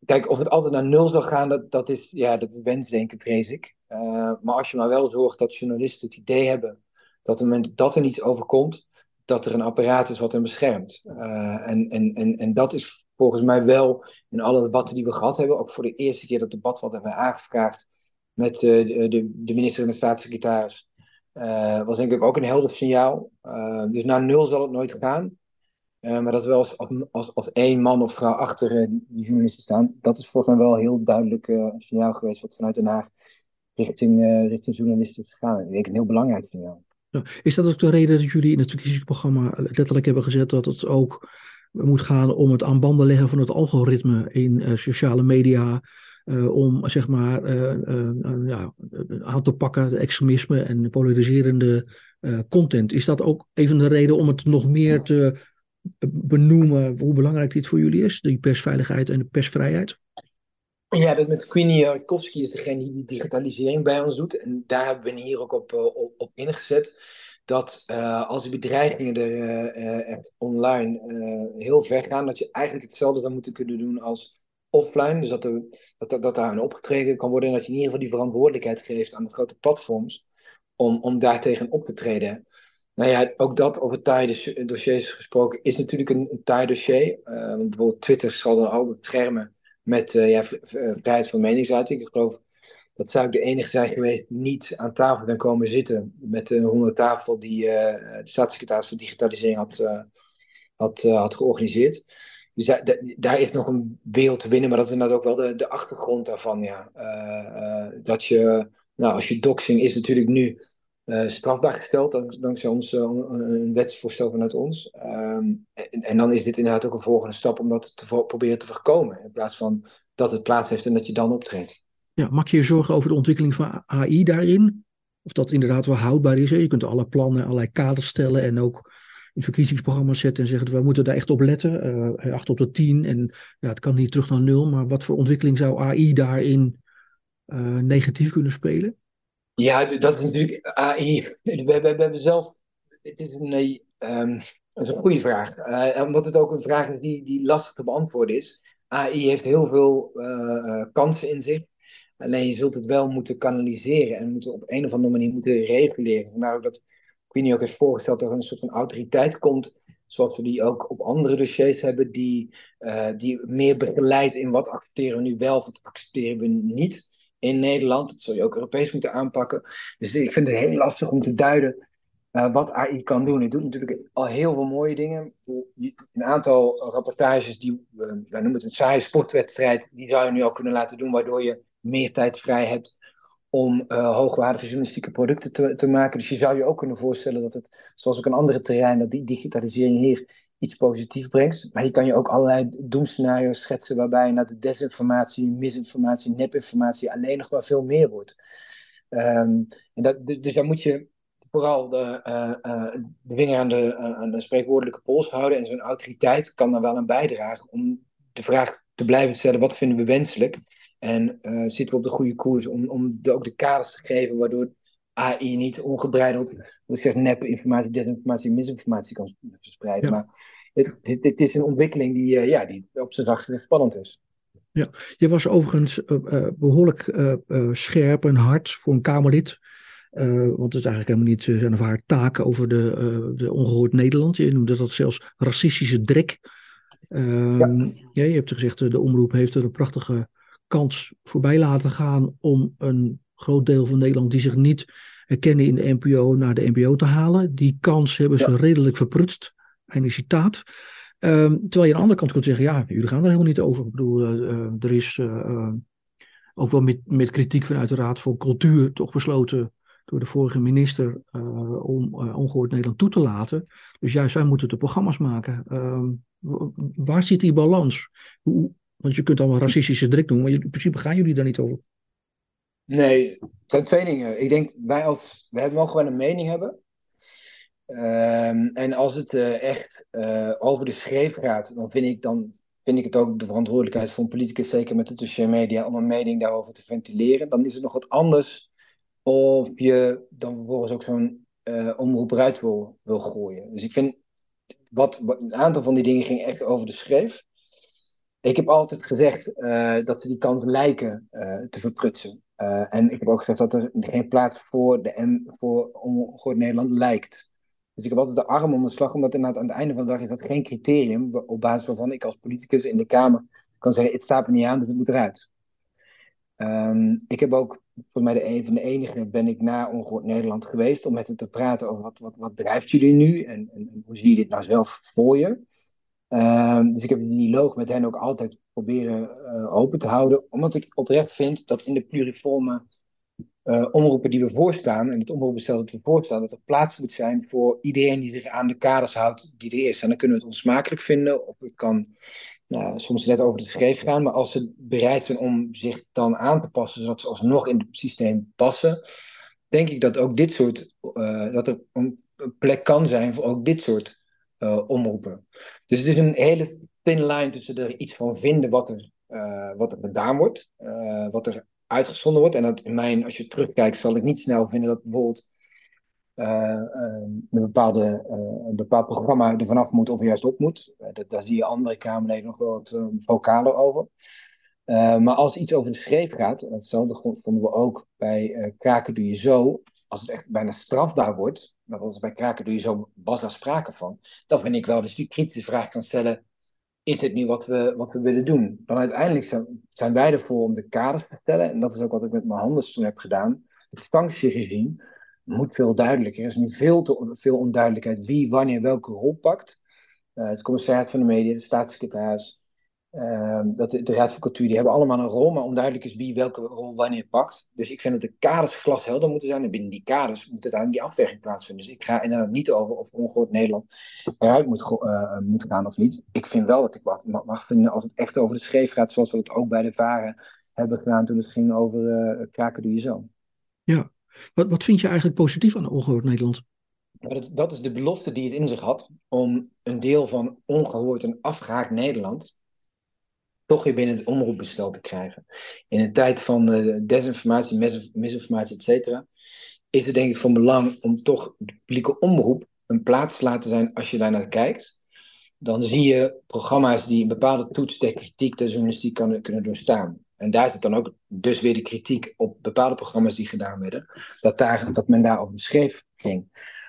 [SPEAKER 2] Kijk, of het altijd naar nul zal gaan, dat, dat, is, ja, dat is wensdenken, vrees ik. Uh, maar als je maar wel zorgt dat journalisten het idee hebben dat op het moment dat er iets overkomt, dat er een apparaat is wat hen beschermt. Uh, en, en, en, en dat is volgens mij wel in alle debatten die we gehad hebben, ook voor de eerste keer dat debat wat hebben aangevraagd met uh, de, de, minister en de staatssecretaris uh, was denk ik ook een helder signaal. Dus naar nul zal het nooit gaan. Maar dat wel als, als, als één man of vrouw achter die journalisten staan, dat is volgens mij wel een heel duidelijk signaal geweest wat vanuit Den Haag richting, richting journalisten te gaan. Ik denk een heel belangrijk signaal.
[SPEAKER 1] Ja. Is dat ook de reden dat jullie in het verkiezingsprogramma letterlijk hebben gezet dat het ook moet gaan om het aan banden leggen van het algoritme in uh, sociale media? Uh, om zeg maar ja, aan te pakken de extremisme en polariserende content. Is dat ook even de reden om het nog meer te benoemen hoe belangrijk dit voor jullie is, die persveiligheid en de persvrijheid?
[SPEAKER 2] Ja, dat met Queenie Jarkowski is degene die die digitalisering bij ons doet. En daar hebben we hier ook op, eh, op, op ingezet. Dat uh, als die bedreigingen er uh, online heel ver gaan, dat je eigenlijk hetzelfde zou moeten kunnen doen als offline. Dus dat, dat, dat, dat daar een opgetreden kan worden en dat je in ieder geval die verantwoordelijkheid geeft aan de grote platforms om, om daartegen op te treden. Nou ja, ook dat over taaie dossiers gesproken is natuurlijk een, een dossier. Bijvoorbeeld Twitter zal dan ook beschermen met uh, ja, eh, vrijheid van meningsuiting. Ik geloof dat zou ik de enige zijn geweest die niet aan tafel kan komen zitten met een honderd tafel die uh, de staatssecretaris voor digitalisering had, had, had georganiseerd. Dus daar, is nog een wereld te winnen, maar dat is inderdaad ook wel de, de achtergrond daarvan. Ja. dat je, nou, als je doxing is natuurlijk nu uh, strafbaar gesteld, dankzij ons, uh, een wetsvoorstel vanuit ons. Um, en, dan is dit inderdaad ook een volgende stap om dat te proberen te voorkomen. In plaats van dat het plaats heeft en dat je dan optreedt.
[SPEAKER 1] Ja, maak je je zorgen over de ontwikkeling van AI daarin? Of dat inderdaad wel houdbaar is? Je kunt alle plannen, allerlei kaders stellen en ook in verkiezingsprogramma's zetten en zeggen we moeten daar echt op letten. 8 op de 10 en ja, het kan niet terug naar nul. Maar wat voor ontwikkeling zou AI daarin negatief kunnen spelen?
[SPEAKER 2] Ja, dat is natuurlijk AI. We, we, we hebben zelf. Het is een, um, is een goede vraag. Uh, omdat het ook een vraag is die, die lastig te beantwoorden is. AI heeft heel veel uh, kansen in zich. Alleen je zult het wel moeten kanaliseren en moeten op een of andere manier moeten reguleren. Vandaar ook dat niet ook heeft voorgesteld dat er een soort van autoriteit komt. Zoals we die ook op andere dossiers hebben, die, die meer begeleidt in wat accepteren we nu wel of wat accepteren we niet in Nederland. Dat zul je ook Europees moeten aanpakken. Dus ik vind het heel lastig om te duiden uh, wat AI kan doen. Het doet natuurlijk al heel veel mooie dingen. Een aantal rapportages, die, uh, wij noemen het een saaie sportwedstrijd, die zou je nu al kunnen laten doen, waardoor je meer tijd vrij hebt om uh, hoogwaardige journalistieke producten te, te maken. Dus je zou je ook kunnen voorstellen dat het, zoals ook een andere terrein, dat die digitalisering hier iets positiefs brengt. Maar hier kan je ook allerlei doemscenario's schetsen waarbij naar de desinformatie, misinformatie, nepinformatie alleen nog maar veel meer wordt. Ehm, en dat, dus, dus daar moet je vooral de, uh, de vinger aan de, aan de spreekwoordelijke pols houden. En zo'n autoriteit kan daar wel aan bijdragen om de vraag te blijven stellen: wat vinden we wenselijk? En zitten we op de goede koers om, om ook de kaders te geven waardoor AI niet ongebreideld, wat ik zeg, neppe informatie, desinformatie, misinformatie kan verspreiden. Maar het, het, is een ontwikkeling die, uh, ja, die op zijn zachtst spannend is.
[SPEAKER 1] Ja, je was overigens uh, behoorlijk uh, scherp en hard voor een Kamerlid. want het is eigenlijk helemaal niet zijn of haar taken over de, de ongehoord Nederland. Je noemde dat zelfs racistische drek. Ehm, ja. ja. je hebt gezegd, de omroep heeft er een prachtige kans voorbij laten gaan om een groot deel van Nederland die zich niet herkennen in de NPO naar de NPO te halen. Die kans hebben ze redelijk verprutst. Einde citaat. Um, terwijl je aan de andere kant kunt zeggen, ja, jullie gaan er helemaal niet over. Ik bedoel, uh, er is uh, ook wel met, met kritiek vanuit de Raad voor Cultuur toch besloten door de vorige minister om ongehoord Nederland toe te laten. Dus juist wij moeten de programma's maken. Uh, waar zit die balans? Hoe, want je kunt allemaal racistische druk doen, maar in principe gaan jullie daar niet over.
[SPEAKER 2] Nee, zijn twee dingen. Ik denk, wij als, we hebben wel gewoon een mening hebben. Um, en als het uh, echt uh, over de schreef gaat, dan vind, ik, dan vind ik het ook de verantwoordelijkheid van politicus, zeker met de social media, om een mening daarover te ventileren. Dan is het nog wat anders of je dan vervolgens ook zo'n uh, omroep eruit wil, wil gooien. Dus ik vind, wat, wat, een aantal van die dingen ging echt over de schreef. Ik heb altijd gezegd dat ze die kans lijken te verprutsen. En ik heb ook gezegd dat er geen plaats voor, de M, voor Ongehoord Nederland lijkt. Dus ik heb altijd de arm onder de slag, omdat inderdaad aan het einde van de dag is dat geen criterium op basis waarvan ik als politicus in de Kamer kan zeggen, het staat er niet aan, dus het moet eruit. Um, ik heb ook, volgens mij de een van de enige, ben ik naar Ongehoord Nederland geweest om met hen te praten over wat, wat, wat drijft jullie nu en, en, hoe zie je dit nou zelf voor je. Um, dus ik heb die dialoog met hen ook altijd proberen uh, open te houden, omdat ik oprecht vind dat in de pluriforme uh, omroepen die we voorstaan, en het omroepbestel dat we voorstaan, dat er plaats moet zijn voor iedereen die zich aan de kaders houdt die er is. En dan kunnen we het onsmakelijk vinden, of het kan nou, soms net over de schreef gaan, maar als ze bereid zijn om zich dan aan te passen, zodat ze alsnog in het systeem passen, denk ik dat ook dit soort, uh, dat er een plek kan zijn voor ook dit soort omroepen. Dus het is een hele thin line tussen er iets van vinden wat er, uh, wat er gedaan wordt, wat er uitgezonden wordt. En dat in mijn, als je terugkijkt, zal ik niet snel vinden dat bijvoorbeeld een, bepaalde, een bepaald programma er vanaf moet of juist op moet. Dat, daar zie je andere Kamerleden nog wel wat vocaler over. Maar als iets over de schreef gaat, en hetzelfde vonden we ook bij Kraken doe je zo, als het echt bijna strafbaar wordt, maar als bij Kraken doe je zo was daar sprake van, dan vind ik wel dat je die kritische vraag kan stellen, is het nu wat we, wat we willen doen? Dan uiteindelijk zijn, zijn wij ervoor om de kaders te stellen, en dat is ook wat ik met mijn handen toen heb gedaan. Het sanctiegezien moet veel duidelijker. Er is nu veel te veel onduidelijkheid wie wanneer welke rol pakt. Uh, het commissaris van de media, de staatssecretaris, dat de, Raad van Cultuur, die hebben allemaal een rol, maar onduidelijk is wie welke rol wanneer pakt. Dus ik vind dat de kaders glashelder moeten zijn. En binnen die kaders moet uiteindelijk die afweging plaatsvinden. Dus ik ga inderdaad niet over of ongehoord Nederland eruit moet, uh, moet gaan of niet. Ik vind wel dat ik mag, mag, vinden als het echt over de schreef gaat, zoals we het ook bij de Varen hebben gedaan toen het ging over uh, kraken doe je zo.
[SPEAKER 1] Ja, wat, wat vind je eigenlijk positief aan ongehoord Nederland?
[SPEAKER 2] Dat, dat is de belofte die het in zich had om een deel van ongehoord en afgehaakt Nederland toch weer binnen het omroepbestel te krijgen. In een tijd van uh, desinformatie, misinformatie, et cetera, is het denk ik van belang om toch de publieke omroep een plaats te laten zijn als je daar naar kijkt. Dan zie je programma's die een bepaalde toets de kritiek de journalistiek kan, kunnen doorstaan. En daar zit dan ook dus weer de kritiek op bepaalde programma's die gedaan werden, dat, daar, dat men daarover beschreef ging.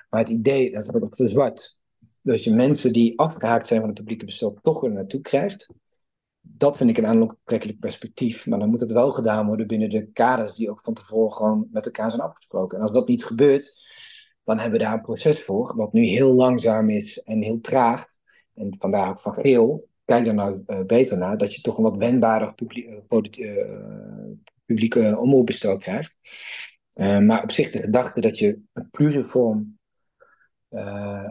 [SPEAKER 2] Maar het idee, dat wordt ook verzwart. Dus je mensen die afgehaakt zijn van het publieke bestel toch weer naartoe krijgt, dat vind ik een aantrekkelijk perspectief. Maar dan moet het wel gedaan worden binnen de kaders die ook van tevoren gewoon met elkaar zijn afgesproken. En als dat niet gebeurt, dan hebben we daar een proces voor, wat nu heel langzaam is en heel traag. En vandaar ook van geel. Kijk daar nou uh, beter naar, dat je toch een wat wendbaarder publiek, uh, publieke omroepbestel krijgt. Maar op zich de gedachte dat je een pluriform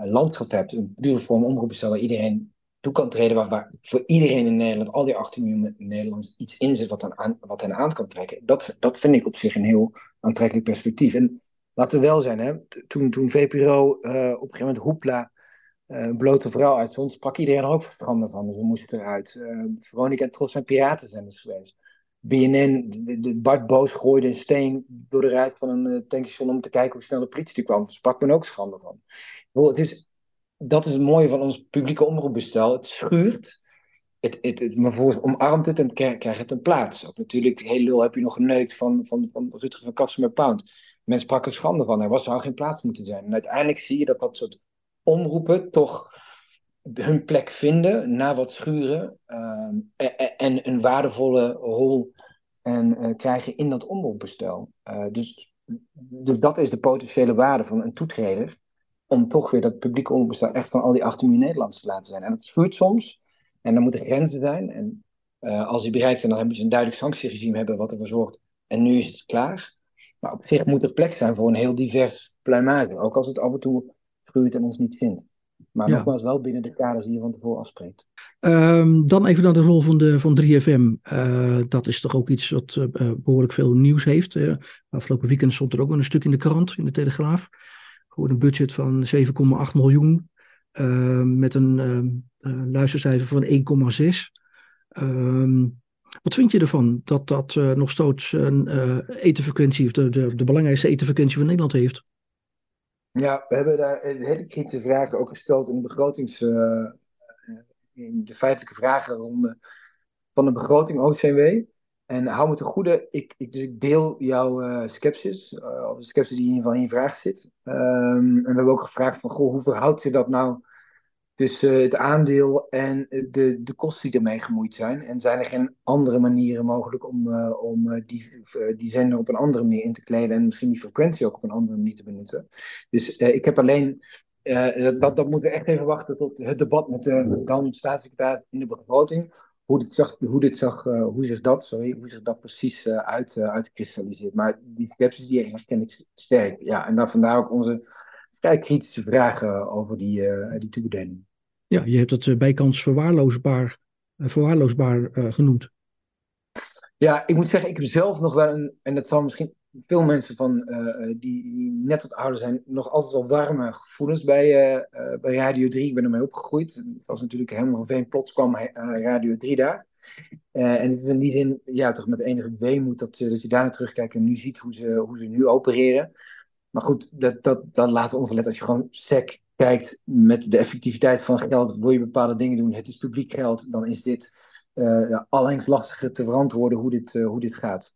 [SPEAKER 2] landschap hebt, een pluriform omroepbestel waar iedereen toe kan treden waar, voor iedereen in Nederland, al die 18 miljoen Nederlanders, iets in zit wat, aan, wat hen aan kan trekken. Dat, dat vind ik op zich een heel aantrekkelijk perspectief. En laten we wel zijn, hè, toen, toen VPRO uh, op een gegeven moment Hoepla uh, blote vrouw uitzond, sprak iedereen er ook veranderd van. Dus we moesten eruit. Uh, Veronica en Tros zijn piratenzenders geweest. BNN, de, Bart Boos gooide een steen door de ruit van een tankstation om te kijken hoe snel de politie kwam. Daar sprak men ook schande van. Het is dat is het mooie van ons publieke omroepbestel. Het schuurt, het, het, maar voor omarmt het en krijgt het een plaats. Of natuurlijk, heel lul heb je nog geneukt van, van, van Rutger van Kassen met Pound. Men sprak er schande van, er was, zou geen plaats moeten zijn. En uiteindelijk zie je dat dat soort omroepen toch hun plek vinden, na wat schuren, uh, en, een waardevolle rol en, uh, krijgen in dat omroepbestel. Uh, dus, dus dat is de potentiële waarde van een toetreder om toch weer dat publieke omroepbestel echt van al die 18 miljoen Nederlanders te laten zijn. En dat schuurt soms. En dan moeten grenzen zijn. En uh, als die bereikt zijn, dan moet je een duidelijk sanctieregime hebben wat ervoor zorgt. En nu is het klaar. Maar op zich moet er plek zijn voor een heel divers pluimage. Ook als het af en toe schuurt en ons niet vindt. Maar ja. nogmaals wel binnen de kaders die je van tevoren afspreekt.
[SPEAKER 1] Um, dan even naar de rol van, de, van 3FM. Uh, eh, dat is toch ook iets wat uh, behoorlijk veel nieuws heeft. afgelopen weekend stond er ook wel een stuk in de krant, in de Telegraaf. Gewoon een budget van 7,8 miljoen. Uh, met een uh, luistercijfer van 1,6. Uh, wat vind je ervan dat dat uh, nog steeds een etenfrequentie, of de, de, de belangrijkste etenfrequentie van Nederland heeft?
[SPEAKER 2] Ja, we hebben daar een hele kritische vragen ook gesteld in de begrotings. in de feitelijke vragenronde van de begroting OCW. En hou me te goede, ik, ik, dus ik deel jouw uh, of de sceptisch die in ieder geval in je vraag zit. Um, en we hebben ook gevraagd van, goh, hoe verhoudt je dat nou tussen uh, het aandeel en de, de kosten die ermee gemoeid zijn? En zijn er geen andere manieren mogelijk om, om die, die zender op een andere manier in te kleden en misschien die frequentie ook op een andere manier te benutten? Dus ik heb alleen, dat, dat, dat moeten we echt even wachten tot het debat met de dan staatssecretaris in de begroting hoe dit zag, hoe dit zag, hoe zich dat, sorry, hoe zich dat precies uit, uitkristalliseert. Maar die sceptisch die herken ik sterk. Ja, en daar vandaar ook onze vrij kritische vragen over die, die toebedeling.
[SPEAKER 1] Ja, je hebt het bijkans verwaarloosbaar, verwaarloosbaar genoemd.
[SPEAKER 2] Ja, ik moet zeggen, ik heb zelf nog wel een, en dat zal misschien veel mensen van, uh, die, die, net wat ouder zijn, nog altijd wel warme gevoelens bij, uh, bij Radio 3. Ik ben ermee opgegroeid. Het was natuurlijk helemaal Veen. Plots kwam Radio 3 daar. en het is in die zin, ja, toch met enige weemoed dat, dat je daarna terugkijkt en nu ziet hoe ze, hoe ze nu opereren. Maar goed, dat, dat, dat we onverlet. Als je gewoon sec kijkt met de effectiviteit van geld, wil je bepaalde dingen doen, het is publiek geld, dan is dit uh, allengs lastiger te verantwoorden hoe dit, hoe dit gaat.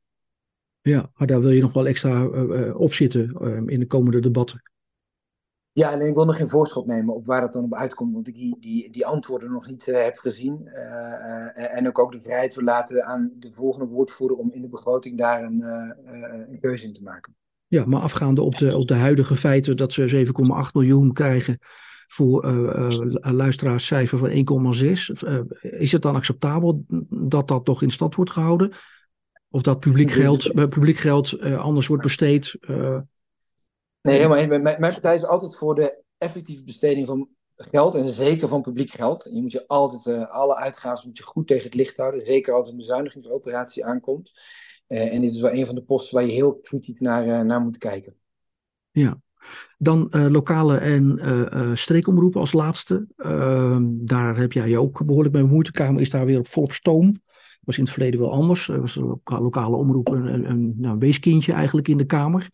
[SPEAKER 1] Ja, maar daar wil je nog wel extra uh, op zitten in de komende debatten.
[SPEAKER 2] Ja, en ik wil nog geen voorschot nemen op waar dat dan op uitkomt, want ik die, die, die antwoorden nog niet heb gezien. en ook, ook de vrijheid verlaten aan de volgende woordvoerder om in de begroting daar een, een keuze in te maken.
[SPEAKER 1] Ja, maar afgaande op de, op de huidige feiten dat ze 7,8 miljoen krijgen voor luisteraarscijfer van 1,6. is het dan acceptabel dat dat toch in stand wordt gehouden? Of dat publiek geld, publiek geld anders wordt besteed?
[SPEAKER 2] nee, helemaal Mijn, mijn partij is altijd voor de effectieve besteding van geld en zeker van publiek geld. je moet je altijd, alle uitgaven moet je goed tegen het licht houden. Zeker als een bezuinigingsoperatie aankomt. en dit is wel een van de posten waar je heel kritisch naar, naar moet kijken.
[SPEAKER 1] Ja, dan lokale en streekomroepen als laatste. Ehm, daar heb jij je ook behoorlijk mee bemoeid. De Kamer is daar weer op volop stoom. Was in het verleden wel anders. Er was een lokale omroep een, een, een, nou, een, weeskindje eigenlijk in de Kamer.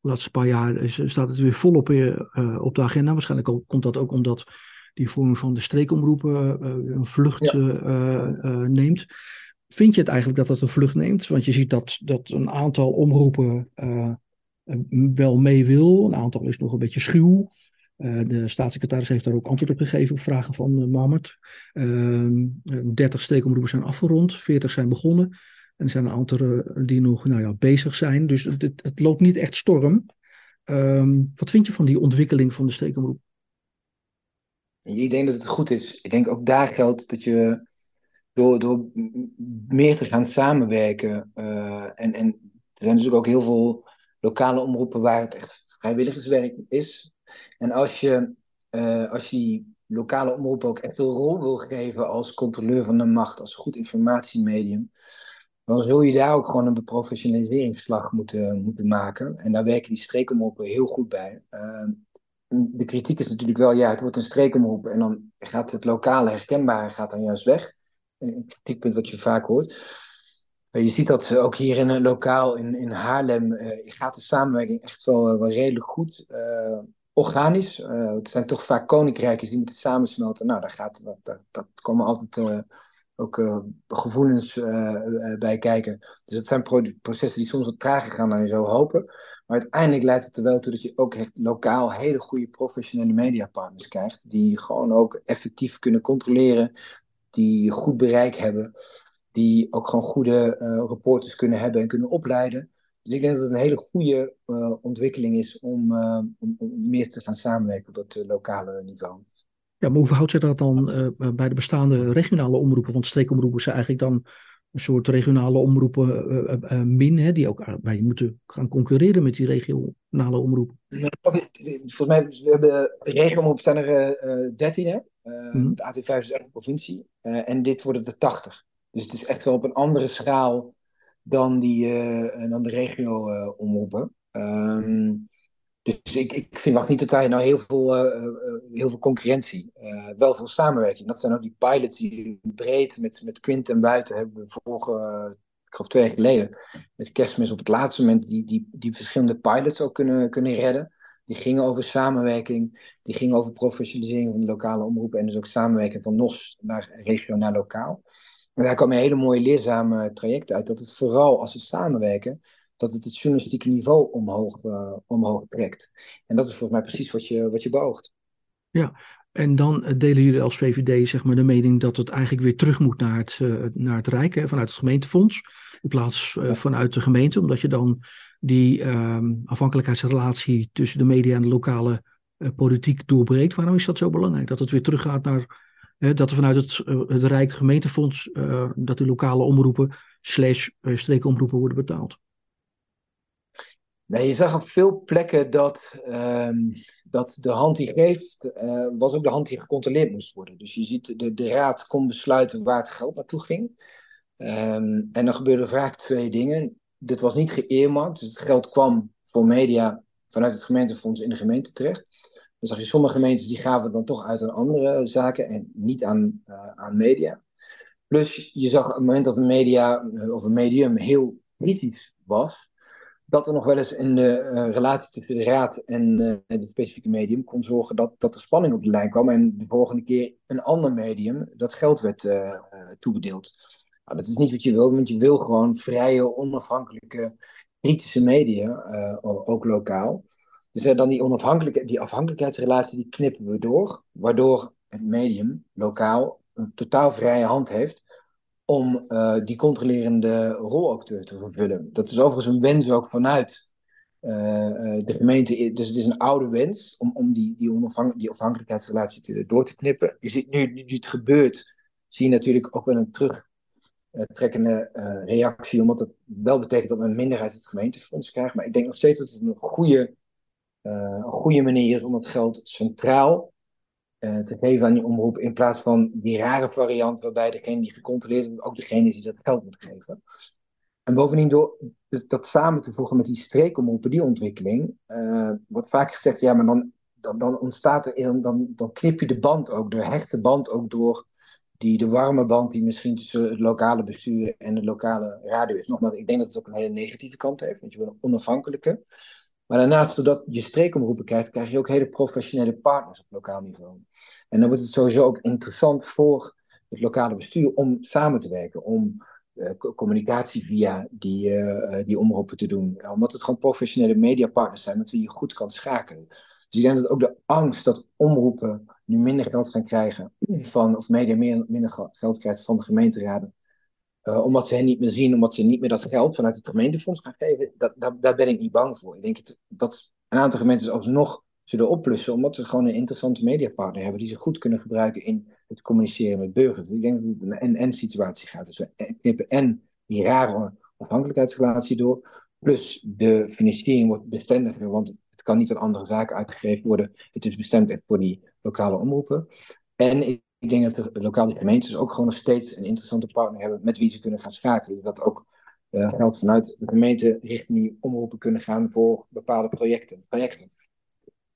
[SPEAKER 1] De laatste paar jaar staat het weer volop op de agenda. Waarschijnlijk ook, komt dat ook omdat die vorm van de streekomroepen een vlucht ja. neemt. Vind je het eigenlijk dat dat een vlucht neemt? Want je ziet dat, dat een aantal omroepen wel mee wil. Een aantal is nog een beetje schuw. Uh, de staatssecretaris heeft daar ook antwoord op gegeven op vragen van uh, Mohammed. Uh, ehm, 30 steekomroepen zijn afgerond, 40 zijn begonnen. En er zijn een aantal die nog nou ja, bezig zijn. Dus het, het loopt niet echt storm. Ehm, wat vind je van die ontwikkeling van de steekomroep?
[SPEAKER 2] Ik denk dat het goed is. Ik denk ook daar geldt dat je door, door meer te gaan samenwerken. En, en er zijn natuurlijk ook heel veel lokale omroepen waar het echt vrijwilligerswerk is. En als je, uh, als je die lokale omroepen ook echt een rol wil geven als controleur van de macht, als goed informatiemedium, dan zul je daar ook gewoon een beprofessionaliseringsslag moeten, moeten maken. En daar werken die streekomroepen heel goed bij. Uh, de kritiek is natuurlijk wel, ja, het wordt een streekomroep en dan gaat het lokale herkenbare gaat dan juist weg. Een kritiekpunt wat je vaak hoort. Je ziet dat ook hier in een lokaal in, in Haarlem uh, gaat de samenwerking echt wel, eh, wel redelijk goed. Uh, organisch. het zijn toch vaak koninkrijkjes die moeten samensmelten. Nou, daar, gaat, dat, dat, dat komen altijd ook gevoelens bij kijken. Dus het zijn processen die soms wat trager gaan dan je zou hopen. Maar uiteindelijk leidt het er wel toe dat je ook echt lokaal hele goede professionele mediapartners krijgt. Die gewoon ook effectief kunnen controleren. Die goed bereik hebben die ook gewoon goede reporters kunnen hebben en kunnen opleiden. Dus ik denk dat het een hele goede uh, ontwikkeling is om, uh, om, om, meer te gaan samenwerken op dat lokale niveau.
[SPEAKER 1] Ja, maar hoe verhoudt zich dat dan bij de bestaande regionale omroepen? Want streekomroepen zijn eigenlijk dan een soort regionale omroepen min, hè, die ook bij moeten gaan concurreren met die regionale omroepen.
[SPEAKER 2] Ja, volgens mij, we hebben regioomroepen zijn er 13, hè? Mm. De AT5 is een provincie. en dit worden er 80. Dus het is echt wel op een andere schaal dan, die, uh, dan de regio-omroepen. Uh, dus ik, ik vind niet dat daar nou heel veel, uh, heel veel concurrentie, wel veel samenwerking. Dat zijn ook die pilots die breed met, met Quint en Buiten hebben vorige, ik geloof twee jaar geleden, met kerstmis op het laatste moment die, die, die verschillende pilots ook kunnen, kunnen redden. Die gingen over samenwerking, die gingen over professionalisering van de lokale omroepen en dus ook samenwerking van NOS naar regio naar lokaal. En daar kwam een hele mooie leerzame traject uit. Dat het vooral als we samenwerken, dat het het journalistieke niveau omhoog, uh, omhoog trekt. En dat is volgens mij precies wat je, wat je beoogt.
[SPEAKER 1] Ja, en dan eh, delen jullie als VVD zeg maar, de mening dat het eigenlijk weer terug moet naar het, uh, naar het Rijk, hè, vanuit het gemeentefonds, in plaats uh, vanuit de gemeente, omdat je dan die um, afhankelijkheidsrelatie tussen de media en de lokale politiek doorbreekt. Waarom is dat zo belangrijk, dat het weer teruggaat naar dat er vanuit het, het Rijk gemeentefonds, dat de lokale omroepen slash streekomroepen worden betaald.
[SPEAKER 2] Nee, je zag op veel plekken dat, ehm, dat de hand die geeft, was ook de hand die gecontroleerd moest worden. Dus je ziet, de, de raad kon besluiten waar het geld naartoe ging. Um, en dan gebeurden vaak twee dingen. Dit was niet geëermarkt, dus het geld kwam voor media vanuit het gemeentefonds in de gemeente terecht. Dan zag je sommige gemeentes die gaven dan toch uit aan andere zaken en niet aan, uh, aan media. Plus je zag op het moment dat een media uh, of een medium heel kritisch was, dat er nog wel eens in de uh, relatie tussen de raad en uh, het specifieke medium kon zorgen dat, dat er spanning op de lijn kwam en de volgende keer een ander medium dat geld werd toebedeeld. Nou, dat is niet wat je wil, want je wil gewoon vrije, onafhankelijke, kritische media, ook lokaal. Dus dan die, onafhankelijke, die afhankelijkheidsrelatie die knippen we door, waardoor het medium lokaal een totaal vrije hand heeft om uh, die controlerende rol ook te, vervullen. Dat is overigens een wens ook vanuit uh, de gemeente. Dus het is een oude wens om, om die, die, onafhank die afhankelijkheidsrelatie te, door te knippen. Je ziet nu, nu het gebeurt, zie je natuurlijk ook wel een terugtrekkende reactie, omdat het wel betekent dat een minderheid het gemeentefonds krijgt. Maar ik denk nog steeds dat het een goede, een goede manier om het geld centraal uh, te geven aan die omroep. In plaats van die rare variant waarbij degene die gecontroleerd wordt ook degene is die dat geld moet geven. En bovendien door dat samen te voegen met die streekomroepen, die ontwikkeling, uh, wordt vaak gezegd, ja, maar dan, dan, dan ontstaat er, dan, dan knip je de band ook, de hechte band ook door die, de warme band die misschien tussen het lokale bestuur en de lokale radio is. Nogmaals, ik denk dat het ook een hele negatieve kant heeft, want je wil een onafhankelijke. Maar daarnaast, doordat je streekomroepen krijgt, krijg je ook hele professionele partners op lokaal niveau. En dan wordt het sowieso ook interessant voor het lokale bestuur om samen te werken, om uh, communicatie via die, uh, die omroepen te doen. Omdat het gewoon professionele mediapartners zijn met wie je goed kan schakelen. Dus ik denk dat ook de angst dat omroepen nu minder geld gaan krijgen van, of media minder geld krijgt van de gemeenteraden, uh, omdat ze hen niet meer zien, omdat ze niet meer dat geld vanuit het gemeentefonds gaan geven, dat, dat, daar ben ik niet bang voor. Ik denk het, dat een aantal gemeentes alsnog zullen oplussen, omdat ze gewoon een interessante mediapartner hebben die ze goed kunnen gebruiken in het communiceren met burgers. Ik denk dat het een en-en situatie gaat. Dus we knippen en die rare afhankelijkheidsrelatie door, plus de financiering wordt bestendiger, want het kan niet aan andere zaken uitgegeven worden. Het is bestemd echt voor die lokale omroepen. En denk dat de lokale gemeentes ook gewoon nog steeds een interessante partner hebben met wie ze kunnen gaan schakelen. Dat ook uh, geld vanuit de gemeente richting die omroepen kunnen gaan voor bepaalde projecten. projecten.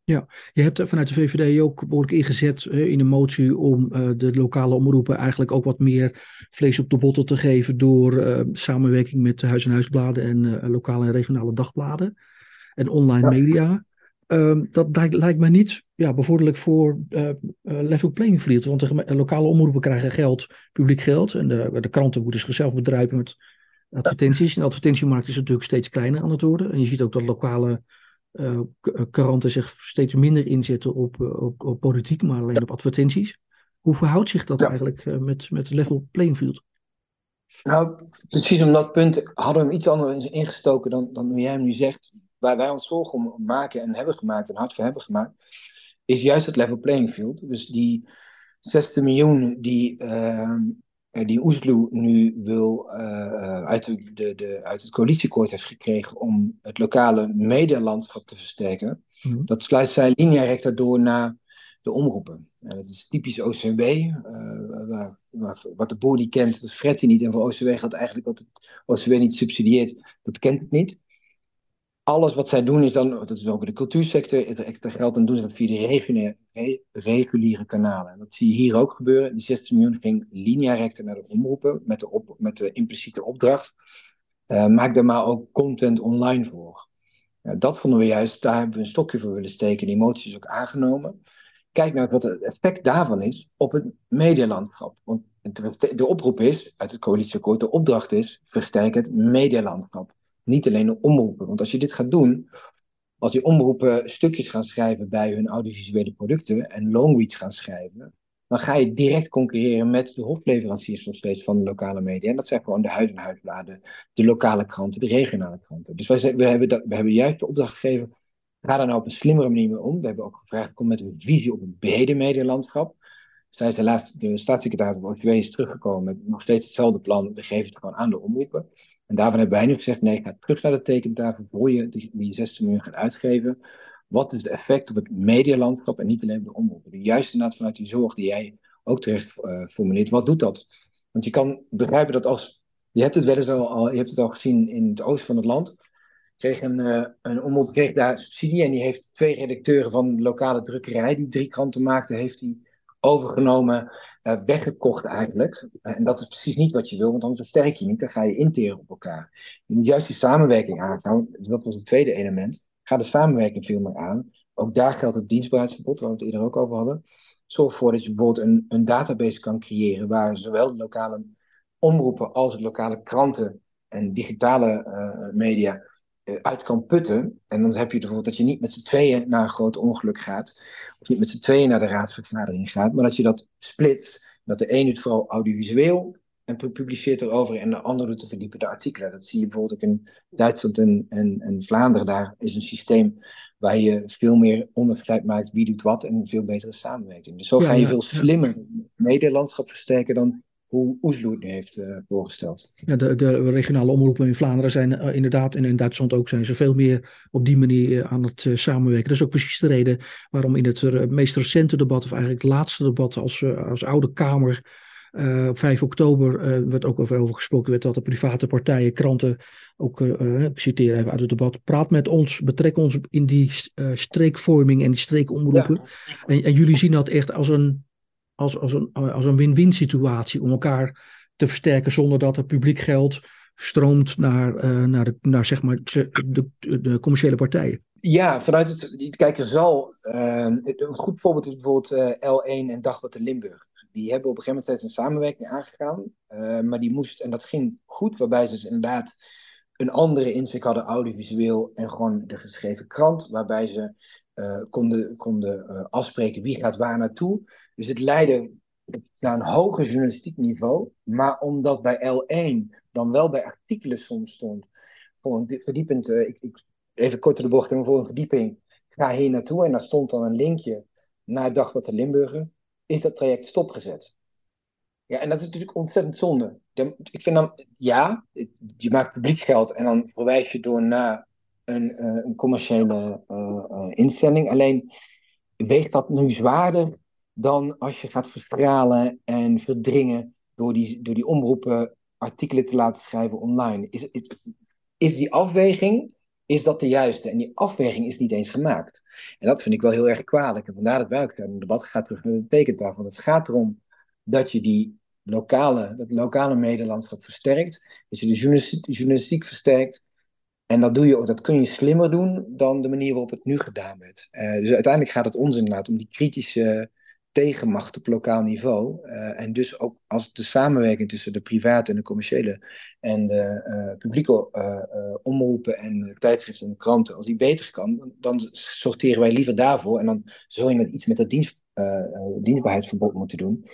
[SPEAKER 1] Ja, je hebt vanuit de VVD ook behoorlijk ingezet uh, in de motie om uh, de lokale omroepen eigenlijk ook wat meer vlees op de botten te geven door samenwerking met huis- en huisbladen en lokale en regionale dagbladen en online ja. media. Um, dat lijkt mij niet ja, bevorderlijk voor uh, level playing field. Want de lokale omroepen krijgen geld, publiek geld. En de, de kranten moeten zichzelf bedruipen met advertenties. En de advertentiemarkt is natuurlijk steeds kleiner aan het worden. En je ziet ook dat lokale uh, kranten zich steeds minder inzetten op, op, op, politiek, maar alleen op advertenties. Hoe verhoudt zich dat ja. eigenlijk met, met level playing field?
[SPEAKER 2] Nou, precies om dat punt hadden we hem iets anders ingestoken dan, dan hoe jij hem nu zegt waar wij ons zorgen om maken en hebben gemaakt en hard voor hebben gemaakt, is juist het level playing field. Dus die 60 miljoen die, uh, die Oesloe nu wil, uh, uit, de, de, uit het coalitieakkoord heeft gekregen om het lokale medialandschap te versterken, mm-hmm. dat sluit zij linea door naar de omroepen. En dat is typisch OCW, uh, waar, waar, wat de boer niet kent, dat fret hij niet. En voor OCW gaat eigenlijk wat het OCW niet subsidieert, dat kent het niet alles wat zij doen is dan, dat is ook de cultuursector, het extra geld, dan doen ze dat via de reguliere, reguliere kanalen. En dat zie je hier ook gebeuren. Die 16 miljoen ging linea rector naar de omroepen met de, met de impliciete opdracht. Uh, maak daar maar ook content online voor. Dat vonden we juist, daar hebben we een stokje voor willen steken. Die motie is ook aangenomen. Kijk nou wat het effect daarvan is op het medialandschap. Want de, de oproep is, uit het coalitieakkoord, de opdracht is, versterk het medialandschap. Niet alleen de omroepen. Want als je dit gaat doen, als die omroepen stukjes gaan schrijven bij hun audiovisuele producten en longreads gaan schrijven, dan ga je direct concurreren met de hoofdleveranciers nog steeds van de lokale media. En dat zijn gewoon de huis- en huisbladen, de lokale kranten, de regionale kranten. Dus wij, we, hebben dat, we hebben juist de opdracht gegeven, ga daar nou op een slimmere manier mee om. We hebben ook gevraagd, kom met een visie op een brede medialandschap. ze laatst, de staatssecretaris van OCW is teruggekomen met nog steeds hetzelfde plan. We geven het gewoon aan de omroepen. En daarvan hebben wij nu gezegd, nee, ga terug naar de tekentafel voor je die, die 16 miljoen gaat uitgeven. Wat is de effect op het medialandschap en niet alleen op de omroepen? Juist inderdaad vanuit die zorg die jij ook terecht uh, formuleert. Wat doet dat? Want je kan begrijpen dat als, je hebt het wel eens al, je hebt het al gezien in het oosten van het land, kreeg een, uh, een omroep kreeg daar subsidie en die heeft twee redacteuren van de lokale drukkerij die drie kranten maakte, heeft hij overgenomen, uh, weggekocht eigenlijk. en dat is precies niet wat je wil, want dan versterk je niet, dan ga je interen op elkaar. Je moet juist die samenwerking aangaan, dat was het tweede element. Ga de samenwerking veel meer aan. Ook daar geldt het dienstbaarheidsverbod, waar we het eerder ook over hadden. Zorg ervoor dat je bijvoorbeeld een, een database kan creëren waar zowel de lokale omroepen als de lokale kranten en digitale uh, media uit kan putten. En dan heb je bijvoorbeeld dat je niet met z'n tweeën naar een groot ongeluk gaat, of niet met z'n tweeën naar de raadsvergadering gaat, maar dat je dat splitst. Dat de een het vooral audiovisueel en publiceert erover en de andere doet de verdiepende artikelen. Dat zie je bijvoorbeeld ook in Duitsland en, en, en Vlaanderen. Daar is een systeem waar je veel meer onderscheid maakt wie doet wat en een veel betere samenwerking. Dus zo ga je veel slimmer ja. medialandschap versterken dan hoe Oesloe het nu heeft uh, voorgesteld.
[SPEAKER 1] Ja, de, de, regionale omroepen in Vlaanderen zijn uh, inderdaad, en in Duitsland ook, zijn ze veel meer op die manier uh, aan het samenwerken. Dat is ook precies de reden waarom in het meest recente debat, of eigenlijk het laatste debat als, als Oude Kamer, op 5 oktober werd ook over gesproken werd dat de private partijen, kranten, ook, ik citeer even uit het debat, praat met ons, betrek ons in die streekvorming en die streekomroepen. Ja. En, en jullie zien dat echt als een als, als een, als een win-win situatie om elkaar te versterken zonder dat het publiek geld stroomt naar, uh, naar, de, naar zeg maar de, de, commerciële partijen.
[SPEAKER 2] Ja, vanuit het. Kijk, er zal. Uh, een goed voorbeeld is bijvoorbeeld uh, L1 en Dagblad de Limburg. Die hebben op een gegeven moment een samenwerking aangegaan. maar die moest, en dat ging goed, waarbij ze dus inderdaad een andere inzicht hadden, audiovisueel en gewoon de geschreven krant. Waarbij ze konden, konden afspreken wie gaat waar naartoe. Dus het leidde naar een hoger journalistiek niveau. Maar omdat bij L1 dan wel bij artikelen soms stond. Voor een verdiepend, uh, ik, ik, even kort de bocht, voor een verdieping. Ga hier naartoe en daar stond dan een linkje naar Dagblad de Limburger. Is dat traject stopgezet. Ja, en dat is natuurlijk ontzettend zonde. Ik vind dan, ja, je maakt publieksgeld en dan verwijs je door naar een, uh, een commerciële uh, instelling. Alleen weegt dat nu zwaarder dan als je gaat verstralen en verdringen door die, door die omroepen artikelen te laten schrijven online. Is, is, is die afweging, is dat de juiste? En die afweging is niet eens gemaakt. En dat vind ik wel heel erg kwalijk. En vandaar dat wij ook een debat gaat terug naar de tekentafel. Want het gaat erom dat je die lokale, dat lokale medelandschap versterkt. Dat je de journalistiek, versterkt. En dat, doe je, dat kun je slimmer doen dan de manier waarop het nu gedaan werd. Uh, dus uiteindelijk gaat het ons inderdaad om die kritische tegenmacht op lokaal niveau. Uh, en dus ook als de samenwerking tussen de private en de commerciële en de uh, publieke uh, omroepen en tijdschriften en kranten, als die beter kan, dan, dan, sorteren wij liever daarvoor. En dan zul je met iets met dat dienst, dienstbaarheidsverbod moeten doen.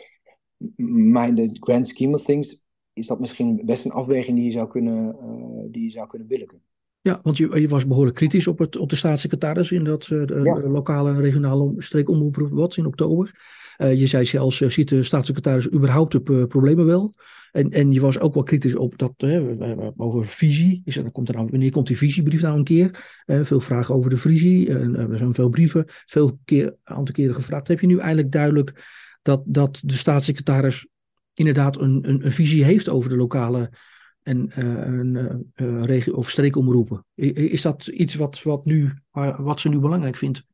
[SPEAKER 2] Maar in de grand scheme of things is dat misschien best een afweging die je zou kunnen, die je zou kunnen billigen.
[SPEAKER 1] Ja, want je, je was behoorlijk kritisch op, het, op de staatssecretaris in dat uh, ja. lokale en regionale streekomroep in oktober. Uh, je zei zelfs, uh, ziet de staatssecretaris überhaupt de problemen wel? En, en je was ook wel kritisch op dat, over visie. Is, er, komt er nou, wanneer komt die visiebrief nou een keer? veel vragen over de visie. er zijn veel brieven, veel keer, aantal keren gevraagd. Heb je nu eigenlijk duidelijk dat, dat de staatssecretaris inderdaad een, een, een visie heeft over de lokale en uh, een uh, regio- of streekomroepen. Is dat iets wat, wat, nu, wat ze nu belangrijk vindt?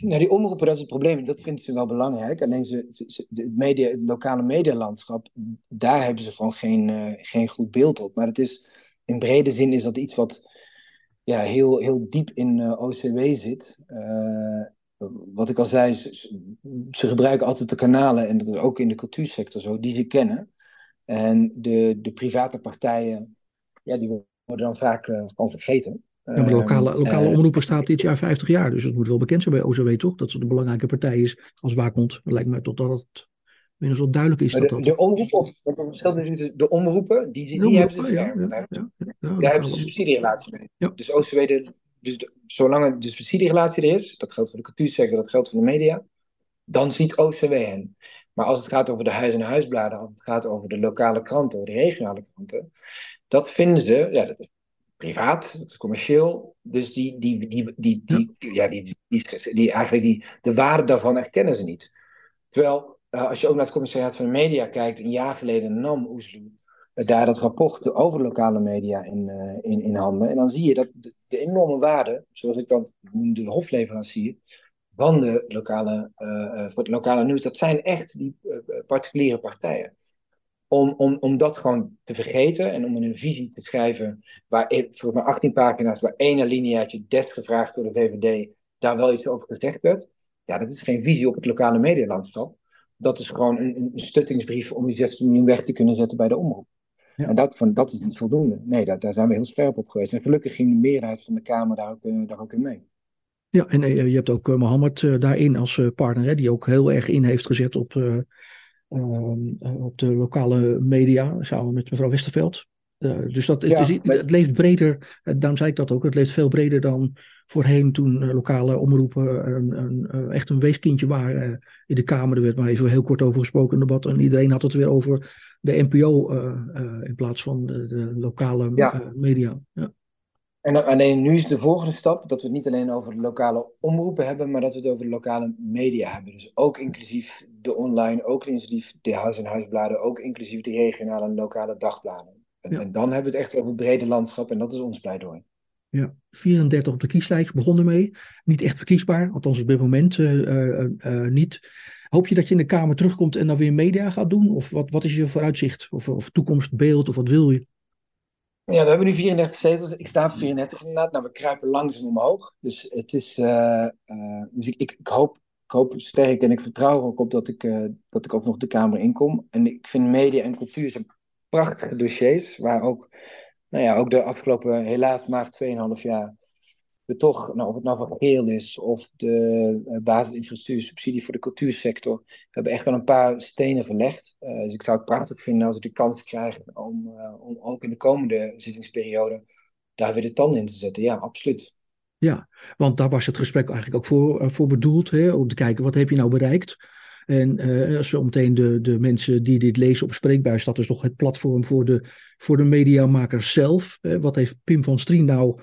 [SPEAKER 2] Nou, die omroepen, dat is het probleem. Dat vinden ze wel belangrijk. Alleen ze, het, media, het lokale medialandschap, daar hebben ze gewoon geen, geen goed beeld op. Maar het is, in brede zin is dat iets wat ja, heel, heel diep in uh, OCW zit. Wat ik al zei, ze, ze, gebruiken altijd de kanalen, en dat is ook in de cultuursector zo, die ze kennen. En de, de private partijen, ja, die worden dan vaak uh, gewoon vergeten.
[SPEAKER 1] Ja, maar de lokale, ehm, lokale uh, omroeper staat dit jaar 50 jaar, dus het moet wel bekend zijn bij OZW, toch? Dat ze de belangrijke partij is als waakhond. Lijkt me totdat het minstens wel duidelijk is.
[SPEAKER 2] De,
[SPEAKER 1] dat dat...
[SPEAKER 2] de omroepen, of wat het verschil is, de omroepen, die, die, die hebben ze ja, ja, daar, ja, ja, daar hebben ze een subsidierelatie mee. Dus OZW, de, dus de, zolang de subsidierelatie er is, dat geldt voor de cultuursector, dat geldt voor de media, dan ziet OCW hen. Maar als het gaat over de huis- en huisbladen, als het gaat over de lokale kranten, de regionale kranten, dat vinden ze, ja, dat is privaat, dat is commercieel. Dus die, die, die, die, die, ja, die, die, die, eigenlijk die, de waarde daarvan erkennen ze niet. Terwijl, uh, als je ook naar het commissariaat van de media kijkt, een jaar geleden nam Oesloe uh, daar dat rapport over lokale media in, uh, in, in handen. En dan zie je dat de, de enorme waarde, zoals ik dan de hofleverancier, van de lokale, voor het lokale nieuws, dat zijn echt die particuliere partijen om, om, om dat gewoon te vergeten en om een visie te schrijven waar, volgens mij 18 pagina's, waar één alineaatje desgevraagd door de VVD daar wel iets over gezegd werd. Ja, dat is geen visie op het lokale medialandschap. Dat is gewoon een, een stuttingsbrief om die 16 miljoen weg te kunnen zetten bij de omroep. Ja. En dat, van, dat is niet voldoende. Nee, dat, daar zijn we heel scherp op geweest. En gelukkig ging de meerderheid van de Kamer daar ook, daar ook in mee.
[SPEAKER 1] Ja, en uh, je hebt ook uh, Mohammed daarin als partner, hè, die ook heel erg in heeft gezet op Ehm, eh, op de lokale media, samen met mevrouw Westerveld. Dus dat, het, is, het leeft breder, daarom zei ik dat ook, het leeft veel breder dan voorheen toen lokale omroepen een, een, echt een weeskindje waren in de Kamer. Er werd maar even heel kort over gesproken in debat en iedereen had het weer over de NPO in plaats van de, de lokale
[SPEAKER 2] ja.
[SPEAKER 1] media. Ja.
[SPEAKER 2] En alleen nu is de volgende stap dat we het niet alleen over de lokale omroepen hebben, maar dat we het over de lokale media hebben. Dus ook inclusief de online, ook inclusief de huis- en huisbladen, ook inclusief de regionale en lokale dagbladen. En, ja. en, dan hebben we het echt over het brede landschap en dat is ons pleidooi.
[SPEAKER 1] Ja, 34 op de kieslijst, begon ermee. Niet echt verkiesbaar, althans op dit moment uh, uh, uh, niet. Hoop je dat je in de Kamer terugkomt en dan weer media gaat doen? Of wat, wat is je vooruitzicht? Of, of toekomstbeeld? Of wat wil je?
[SPEAKER 2] Ja, we hebben nu 34 zetels. Ik sta voor 34 inderdaad. Nou, we kruipen langzaam omhoog. Dus het is. Uh, dus ik, ik, hoop, ik hoop sterk en ik vertrouw er ook op dat ik, uh, dat ik ook nog de Kamer inkom. En ik vind media en cultuur zijn prachtige dossiers. Waar ook, nou ja, ook de afgelopen helaas maar 2,5 jaar we toch, nou, of het nou van geel is of de uh, basisinfrastructuur, subsidie voor de cultuursector, we hebben echt wel een paar stenen verlegd. Uh, dus ik zou het prachtig vinden als ik de kans krijg om, uh, om ook in de komende zittingsperiode daar weer de tanden in te zetten. Ja, absoluut.
[SPEAKER 1] Ja, want daar was het gesprek eigenlijk ook voor, voor bedoeld, hè, om te kijken wat heb je nou bereikt. En uh, zometeen de, de mensen die dit lezen op Spreekbuis, dat is toch het platform voor de, voor de mediamakers zelf. Wat heeft Pim van Strien nou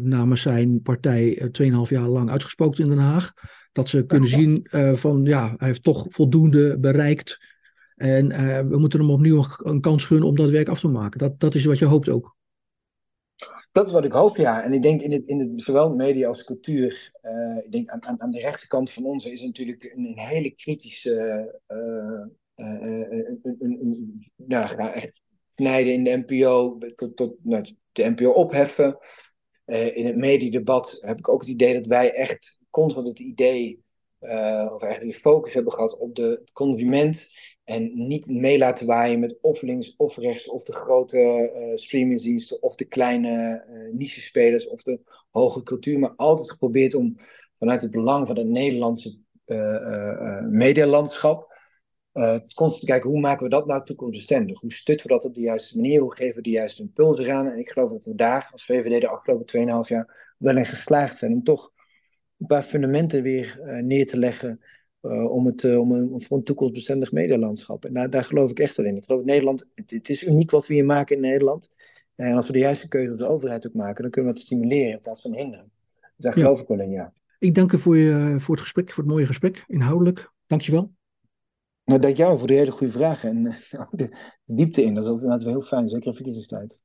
[SPEAKER 1] namens zijn partij uh, 2,5 jaar lang uitgesproken in Den Haag. Dat ze kunnen zien uh, van ja, hij heeft toch voldoende bereikt. En we moeten hem opnieuw een kans gunnen om dat werk af te maken. Dat, dat is wat je hoopt ook.
[SPEAKER 2] Dat is wat ik hoop, ja. En ik denk in het, in het zowel media als cultuur, ik denk aan, aan, aan de rechterkant van ons is natuurlijk een, hele kritische, echt snijden in de NPO, tot, tot nou, de NPO opheffen. Uh, in het mediedebat heb ik ook het idee dat wij echt constant het idee, uh, of eigenlijk de focus hebben gehad op de consument. En niet mee laten waaien met of links of rechts, of de grote uh, streamingsdiensten, of de kleine niche-spelers, of de hoge cultuur. Maar altijd geprobeerd om vanuit het belang van het Nederlandse medialandschap constant kijken hoe maken we dat nou toekomstbestendig? Hoe stutten we dat op de juiste manier? Hoe geven we de juiste impulsen aan? En ik geloof dat we daar als VVD de afgelopen 2,5 jaar wel in geslaagd zijn om toch een paar fundamenten weer uh, neer te leggen uh, om, het, om een, voor een toekomstbestendig medialandschap. En daar, daar geloof ik echt wel in. Ik geloof Nederland, het, het, is uniek wat we hier maken in Nederland. En als we de juiste keuze op de overheid ook maken, dan kunnen we het stimuleren in plaats van hinderen. Dus daar geloof ja. ik wel in, ja.
[SPEAKER 1] Ik dank u voor, je, voor het gesprek, voor het mooie gesprek, inhoudelijk. Dankjewel.
[SPEAKER 2] Nou, dank jou voor de hele goede vragen en uh, (laughs) de diepte in. Dat is wel heel fijn, zeker in verkiezingstijd.